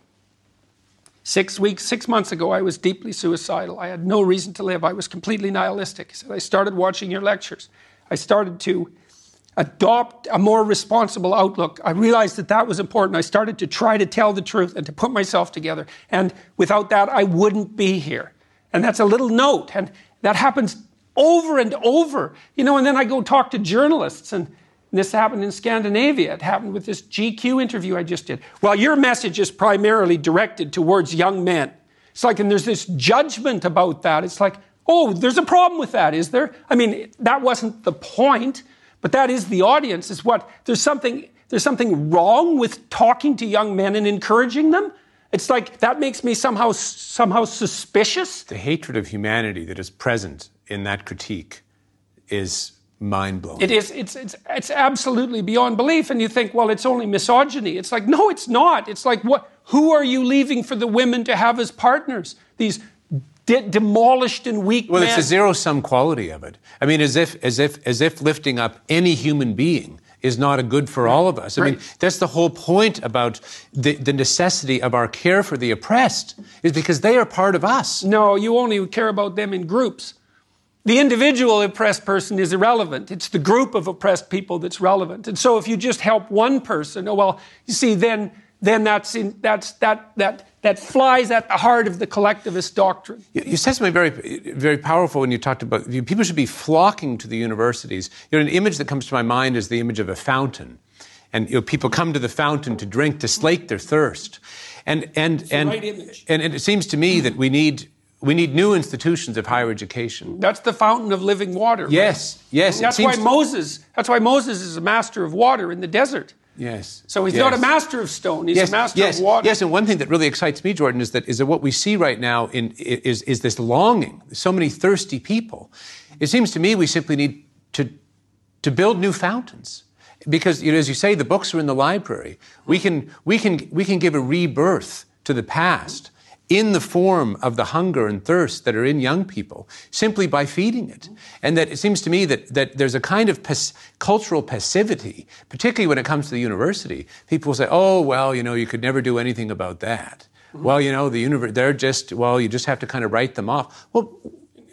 Six weeks, six months ago, I was deeply suicidal. I had no reason to live. I was completely nihilistic. He said, I started watching your lectures. I started to adopt a more responsible outlook. I realized that that was important. I started to try to tell the truth and to put myself together. And without that, I wouldn't be here. And that's a little note. And that happens over and over. You know, and then I go talk to journalists and this happened in Scandinavia. It happened with this GQ interview I just did. Well, your message is primarily directed towards young men. It's like, and there's this judgment about that. It's like, Oh, there's a problem with that, is there? I mean, that wasn't the point, but that is the audience, is what? There's something, there's something wrong with talking to young men and encouraging them? It's like that makes me somehow, somehow suspicious. The hatred of humanity that is present in that critique is mind blowing. It is. It's, it's, it's absolutely beyond belief. And you think, well, it's only misogyny. It's like, no, it's not. It's like, what? Who are you leaving for the women to have as partners? These de- demolished and weak well men. it's a zero sum quality of it i mean as if as if as if lifting up any human being is not a good for all of us. I right. mean, that's the whole point about the, the necessity of our care for the oppressed, is because they are part of us. No, you only care about them in groups. The individual oppressed person is irrelevant. It's the group of oppressed people that's relevant. And so if you just help one person, oh, well, you see, then then that's, in, that's that, that, that flies at the heart of the collectivist doctrine. You said something very, very powerful when you talked about people should be flocking to the universities. You know, an image that comes to my mind is the image of a fountain. and you know, people come to the fountain to drink to slake their thirst. And and and, right and and it seems to me that we need we need new institutions of higher education. That's the fountain of living water. right? Yes, yes. That's why Moses. That's why Moses is a master of water in the desert. Yes. So he's yes. not a master of stone. He's yes, a master yes, of water. Yes, and one thing that really excites me, Jordan, is that is that what we see right now in is is this longing. So many thirsty people. It seems to me we simply need to to build new fountains. Because you know, as you say, the books are in the library. We can we can we can give a rebirth to the past in the form of the hunger and thirst that are in young people simply by feeding it. And that it seems to me that, that there's a kind of pas- cultural passivity, particularly when it comes to the university. People say, oh, well, you know, you could never do anything about that. Mm-hmm. Well, you know, the universe, they're just, well, you just have to kind of write them off. Well,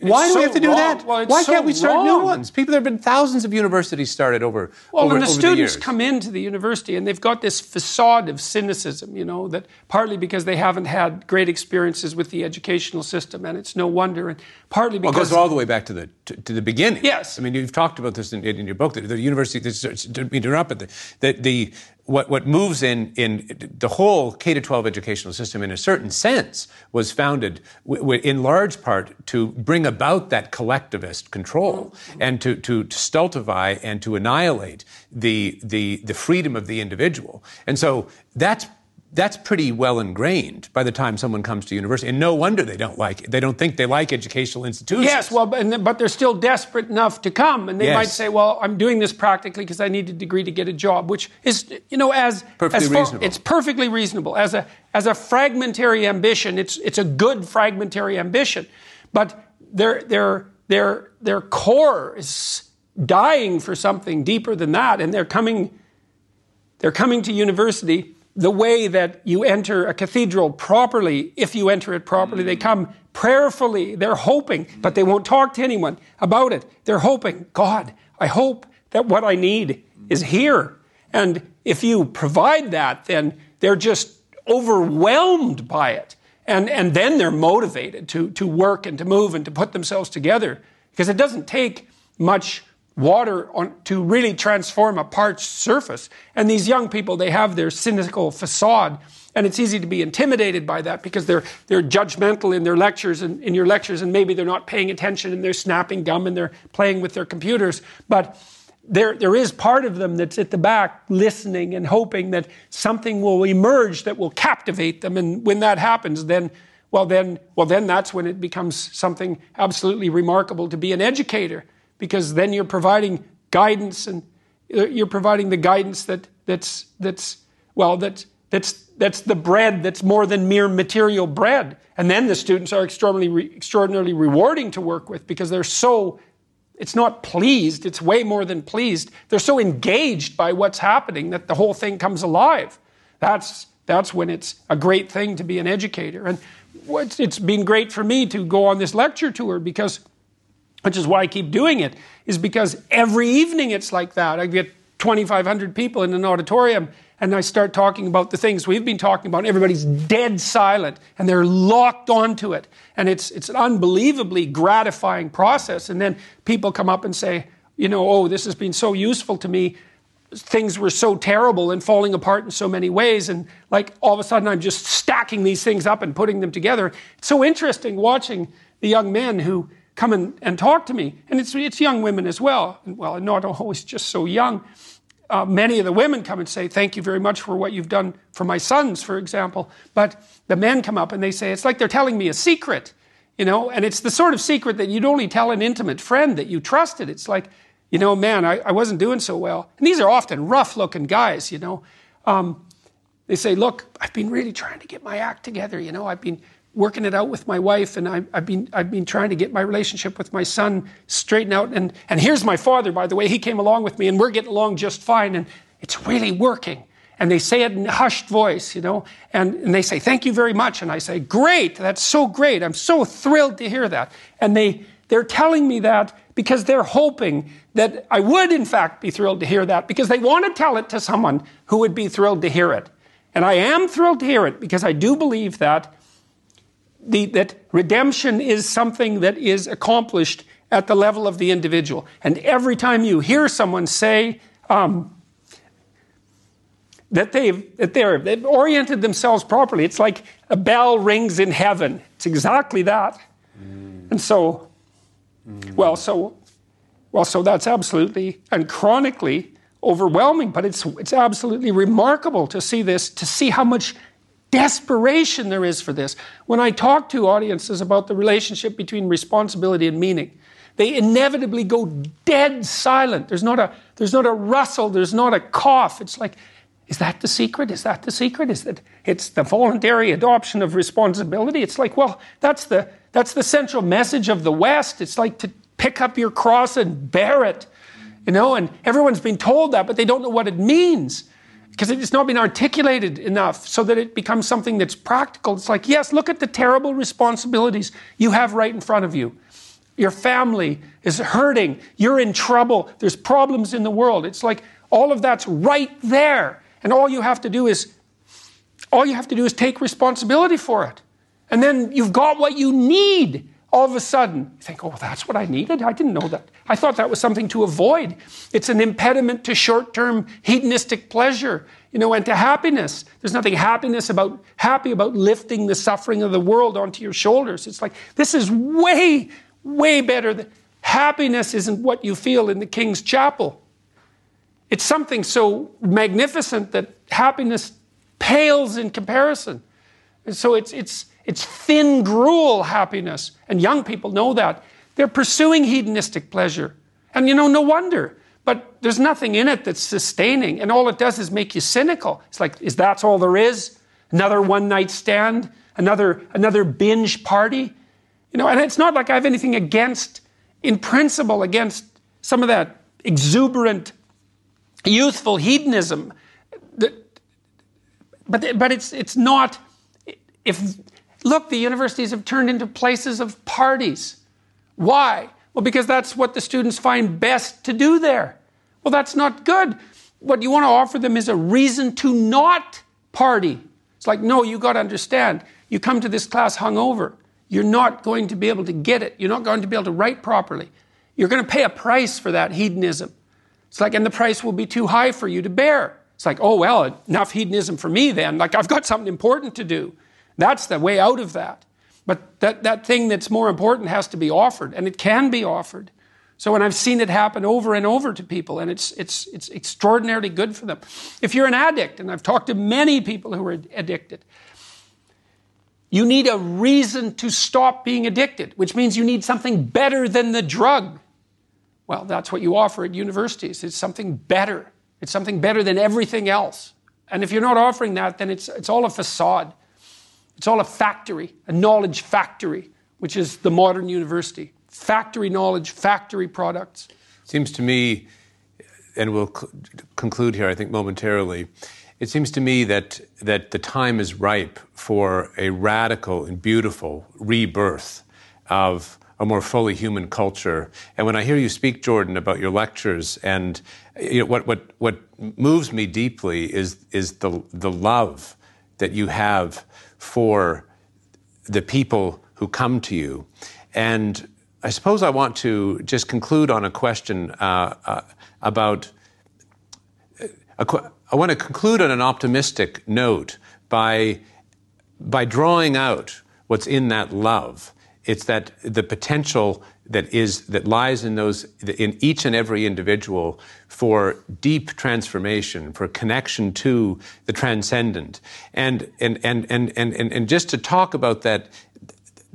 why do so we have to do wrong. that? Well, Why so can't we start wrong. new ones? People, there have been thousands of universities started over, Well, over, when the students years. come into the university and they've got this facade of cynicism, you know, that partly because they haven't had great experiences with the educational system, and it's no wonder, and partly Well, it because goes all the way back to the to, to the beginning. Yes. I mean you've talked about this in, in your book. That the university, to interrupt, but the, the, the what what moves in in the whole K to 12 educational system, in a certain sense, was founded w- w- in large part to bring about that collectivist control and to, to to stultify and to annihilate the the the freedom of the individual. And so that's that's pretty well ingrained by the time someone comes to university. And no wonder they don't like it. They don't think they like educational institutions. Yes, well, but, they're still desperate enough to come, and they Yes. might say, "Well, I'm doing this practically because I need a degree to get a job," which is, you know, as Perfectly as far- reasonable. It's perfectly reasonable as a as a fragmentary ambition. It's it's a good fragmentary ambition, but their their their their core is dying for something deeper than that, and they're coming they're coming to university the way that you enter a cathedral properly, if you enter it properly. They mm. come prayerfully. They're hoping, but they won't talk to anyone about it. They're hoping, God, I hope that what I need is here. And if you provide that, then they're just overwhelmed by it. And, and then they're motivated to, to work and to move and to put themselves together. Because it doesn't take much water on, to really transform a parched surface. And these young people, they have their cynical facade. And it's easy to be intimidated by that because they're, they're judgmental in their lectures and in your lectures, and maybe they're not paying attention and they're snapping gum and they're playing with their computers. But there, there is part of them that's at the back listening and hoping that something will emerge that will captivate them. And when that happens, then well then well then that's when it becomes something absolutely remarkable to be an educator because then you're providing guidance and uh, you're providing the guidance that that's that's well that that's that's the bread that's more than mere material bread. And then the students are extraordinarily extraordinarily rewarding to work with because they're so it's not pleased it's way more than pleased. They're so engaged by what's happening that the whole thing comes alive. That's that's when it's a great thing to be an educator. And it's been great for me to go on this lecture tour because which is why I keep doing it, is because every evening it's like that. I get 2,500 people in an auditorium and I start talking about the things we've been talking about. And everybody's dead silent and they're locked onto it. And it's, it's an unbelievably gratifying process. And then people come up and say, you know, oh, this has been so useful to me. Things were so terrible and falling apart in so many ways. And like all of a sudden, I'm just stacking these things up and putting them together. It's so interesting watching the young men who come and, and talk to me. And it's, it's young women as well. Well, not always just so young. Uh, many of the women come and say, Thank you very much for what you've done for my sons, for example. But the men come up and they say, It's like they're telling me a secret, you know? And it's the sort of secret that you'd only tell an intimate friend that you trusted. It's like, you know, man, I, I wasn't doing so well. And these are often rough looking guys, you know. Um, they say, Look, I've been really trying to get my act together. You know, I've been working it out with my wife, and I, I've, been, I've been trying to get my relationship with my son straightened out. And, and here's my father, by the way. He came along with me, and we're getting along just fine, and it's really working. And they say it in a hushed voice, you know, and, and they say, Thank you very much. And I say, Great, that's so great. I'm so thrilled to hear that. And they, they're telling me that because they're hoping that I would, in fact, be thrilled to hear that because they want to tell it to someone who would be thrilled to hear it. And I am thrilled to hear it because I do believe that, the, that redemption is something that is accomplished at the level of the individual. And every time you hear someone say, um, that they've that they're they've oriented themselves properly. It's like a bell rings in heaven. It's exactly that. Mm. And so, mm. well, so, well, so that's absolutely and chronically overwhelming. But it's it's absolutely remarkable to see this, to see how much desperation there is for this. When I talk to audiences about the relationship between responsibility and meaning, they inevitably go dead silent. There's not a there's not a rustle. There's not a cough. It's like is that the secret? Is that the secret? Is that it's the voluntary adoption of responsibility? It's like, well, that's the that's the central message of the West. It's like to pick up your cross and bear it. You know, and everyone's been told that, but they don't know what it means because it's not been articulated enough so that it becomes something that's practical. It's like, yes, look at the terrible responsibilities you have right in front of you. Your family is hurting. You're in trouble. There's problems in the world. It's like all of that's right there. And all you have to do is all you have to do is take responsibility for it. And then you've got what you need all of a sudden. You think, oh, that's what I needed? I didn't know that. I thought that was something to avoid. It's an impediment to short term hedonistic pleasure, you know, and to happiness. There's nothing happiness about happy about lifting the suffering of the world onto your shoulders. It's like this is way, way better than happiness isn't what you feel in the King's Chapel. It's something so magnificent that happiness pales in comparison. And so it's, it's, it's thin gruel happiness. And young people know that. They're pursuing hedonistic pleasure. And you know, no wonder. But there's nothing in it that's sustaining. And all it does is make you cynical. It's like, is that all there is? Another one night stand? Another, another binge party? You know, and it's not like I have anything against, in principle, against some of that exuberant youthful hedonism. But, but it's, it's not, if, look, the universities have turned into places of parties. Why? Well, because that's what the students find best to do there. Well, that's not good. What you want to offer them is a reason to not party. It's like, no, you got to understand. You come to this class hungover. You're not going to be able to get it. You're not going to be able to write properly. You're going to pay a price for that hedonism. It's like, and the price will be too high for you to bear. It's like, oh, well, enough hedonism for me then. Like, I've got something important to do. That's the way out of that. But that, that thing that's more important has to be offered, and it can be offered. So, and I've seen it happen over and over to people, and it's, it's, it's extraordinarily good for them. If you're an addict, and I've talked to many people who are addicted, you need a reason to stop being addicted, which means you need something better than the drug. Well, that's what you offer at universities. It's something better. It's something better than everything else. And if you're not offering that, then it's, it's all a facade. It's all a factory, a knowledge factory, which is the modern university. Factory knowledge, factory products. Seems to me, and we'll cl- conclude here, I think, momentarily. It seems to me that, that the time is ripe for a radical and beautiful rebirth of a more fully human culture. And when I hear you speak, Jordan, about your lectures, and you know, what, what, what moves me deeply is, is the, the love that you have for the people who come to you. And I suppose I want to just conclude on a question uh, uh, about. I want to conclude on an optimistic note by, by drawing out what's in that love it's that the potential that is that lies in those in each and every individual for deep transformation, for connection to the transcendent, and and and and and and, and just to talk about that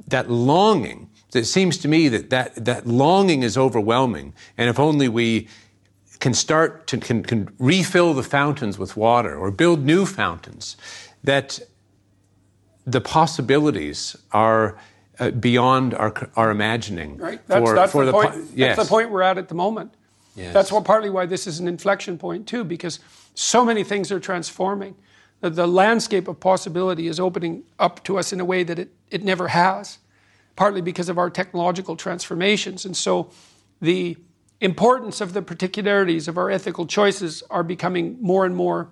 that longing. It seems to me that, that that longing is overwhelming, and if only we can start to can, can refill the fountains with water or build new fountains, that the possibilities are uh, beyond our, our imagining. Right. That's, for, that's for the, the, point. Po- yes. That's the point we're at at the moment. Yes. That's what partly why this is an inflection point too, because so many things are transforming. The, the landscape of possibility is opening up to us in a way that it, it never has, partly because of our technological transformations. And so the importance of the particularities of our ethical choices are becoming more and more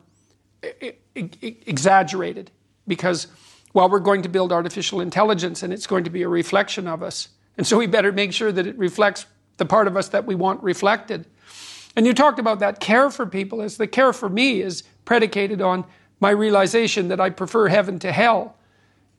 exaggerated because well, we're going to build artificial intelligence and it's going to be a reflection of us. And so we better make sure that it reflects the part of us that we want reflected. And you talked about that care for people as the care for me is predicated on my realization that I prefer heaven to hell.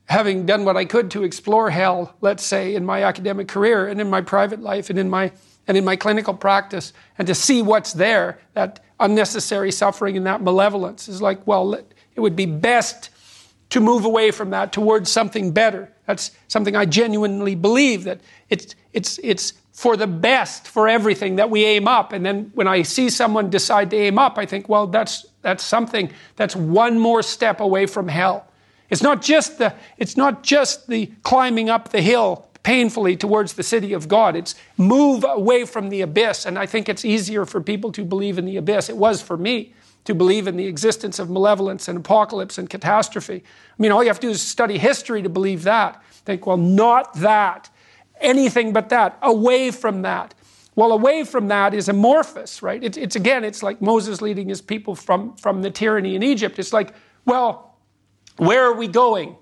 Having done what I could to explore hell, let's say, in my academic career and in my private life and in my and in my clinical practice, and to see what's there, that unnecessary suffering and that malevolence is like, well, it would be best to move away from that towards something better. That's something I genuinely believe that it's, it's, it's for the best for everything that we aim up. And then when I see someone decide to aim up, I think, well, that's, that's something that's one more step away from hell. It's not just the, it's not just the climbing up the hill painfully towards the city of God. It's move away from the abyss. And I think it's easier for people to believe in the abyss. It was for me to believe in the existence of malevolence and apocalypse and catastrophe. I mean, all you have to do is study history to believe that. Think, well, not that. Anything but that. Away from that. Well, away from that is amorphous, right? It's, it's again, it's like Moses leading his people from, from the tyranny in Egypt. It's like, well, where are we going?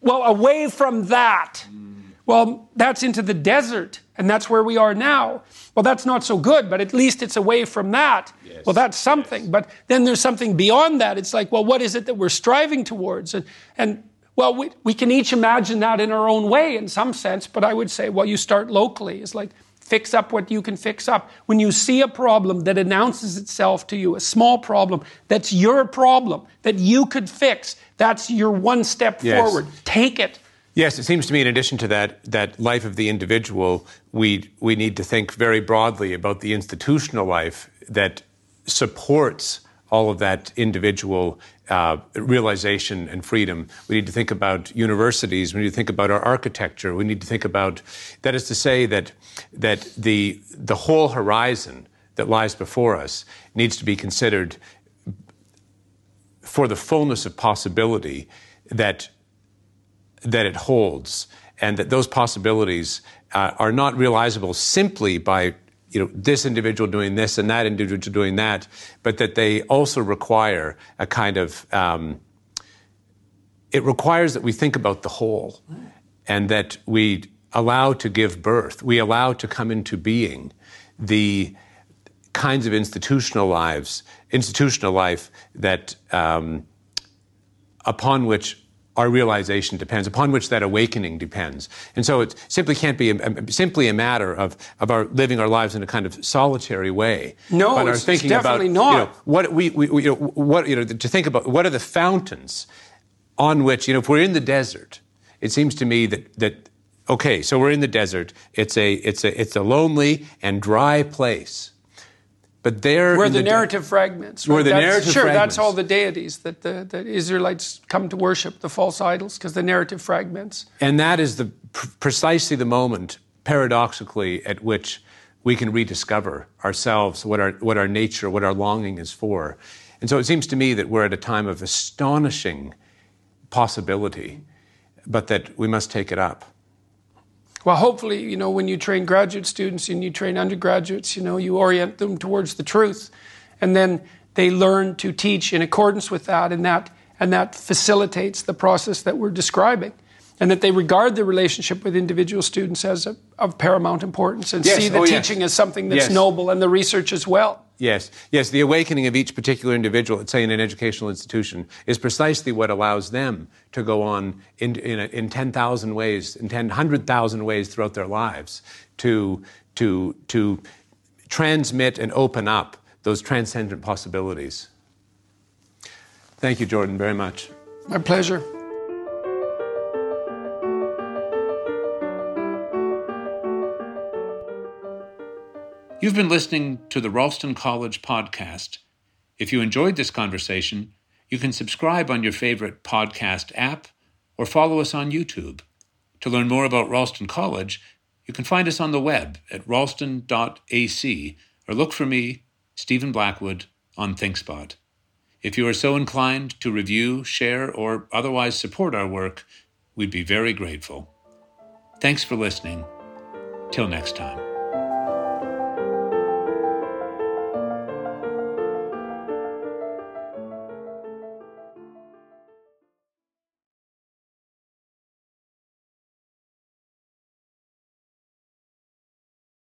Well, away from that. Mm. Well, that's into the desert, and that's where we are now. Well, that's not so good, but at least it's away from that. Yes. Well, that's something. Yes. But then there's something beyond that. It's like, well, what is it that we're striving towards? And, and well, we, we can each imagine that in our own way in some sense, but I would say, well, you start locally. It's like, fix up what you can fix up. When you see a problem that announces itself to you, a small problem that's your problem, that you could fix, that's your one step yes. forward. Take it. Yes, it seems to me, in addition to that, that life of the individual, we, we need to think very broadly about the institutional life that supports all of that individual uh, realization and freedom. We need to think about universities. We need to think about our architecture. We need to think about, that is to say, that, that the, the whole horizon that lies before us needs to be considered for the fullness of possibility that that it holds, and that those possibilities uh, are not realizable simply by you know this individual doing this and that individual doing that, but that they also require a kind of um, it requires that we think about the whole, and that we allow to give birth, we allow to come into being the kinds of institutional lives, institutional life that um, upon which our realization depends, upon which that awakening depends. And so it simply can't be a, a, simply a matter of, of our living our lives in a kind of solitary way. No, but it's, thinking it's definitely about, not. You know, what we, we, you know, what, you know, to think about what are the fountains on which, you know, if we're in the desert, it seems to me that, that okay, so we're in the desert. It's a, it's a, it's a lonely and dry place. But there, where the, the, narrative de- fragments, right? where the that's, narrative sure, fragments. that's all the deities that the, the Israelites come to worship, the false idols, because the narrative fragments. And that is the precisely the moment, paradoxically, at which we can rediscover ourselves, what our what our nature, what our longing is for. And so it seems to me that we're at a time of astonishing possibility, but that we must take it up. Well, hopefully, you know, when you train graduate students and you train undergraduates, you know, you orient them towards the truth. And then they learn to teach in accordance with that, and that, and that facilitates the process that we're describing. And that they regard the relationship with individual students as a, of paramount importance and yes. see the oh, teaching yes. as something that's yes. noble and the research as well. Yes, yes. The awakening of each particular individual, say in an educational institution, is precisely what allows them to go on in, in, in 10,000 ways, in 10, 100,000 ways throughout their lives to, to, to transmit and open up those transcendent possibilities. Thank you, Jordan, very much. My pleasure. You've been listening to the Ralston College podcast. If you enjoyed this conversation, you can subscribe on your favorite podcast app or follow us on YouTube. To learn more about Ralston College, you can find us on the web at ralston.ac or look for me, Stephen Blackwood, on ThinkSpot. If you are so inclined to review, share, or otherwise support our work, we'd be very grateful. Thanks for listening. Till next time.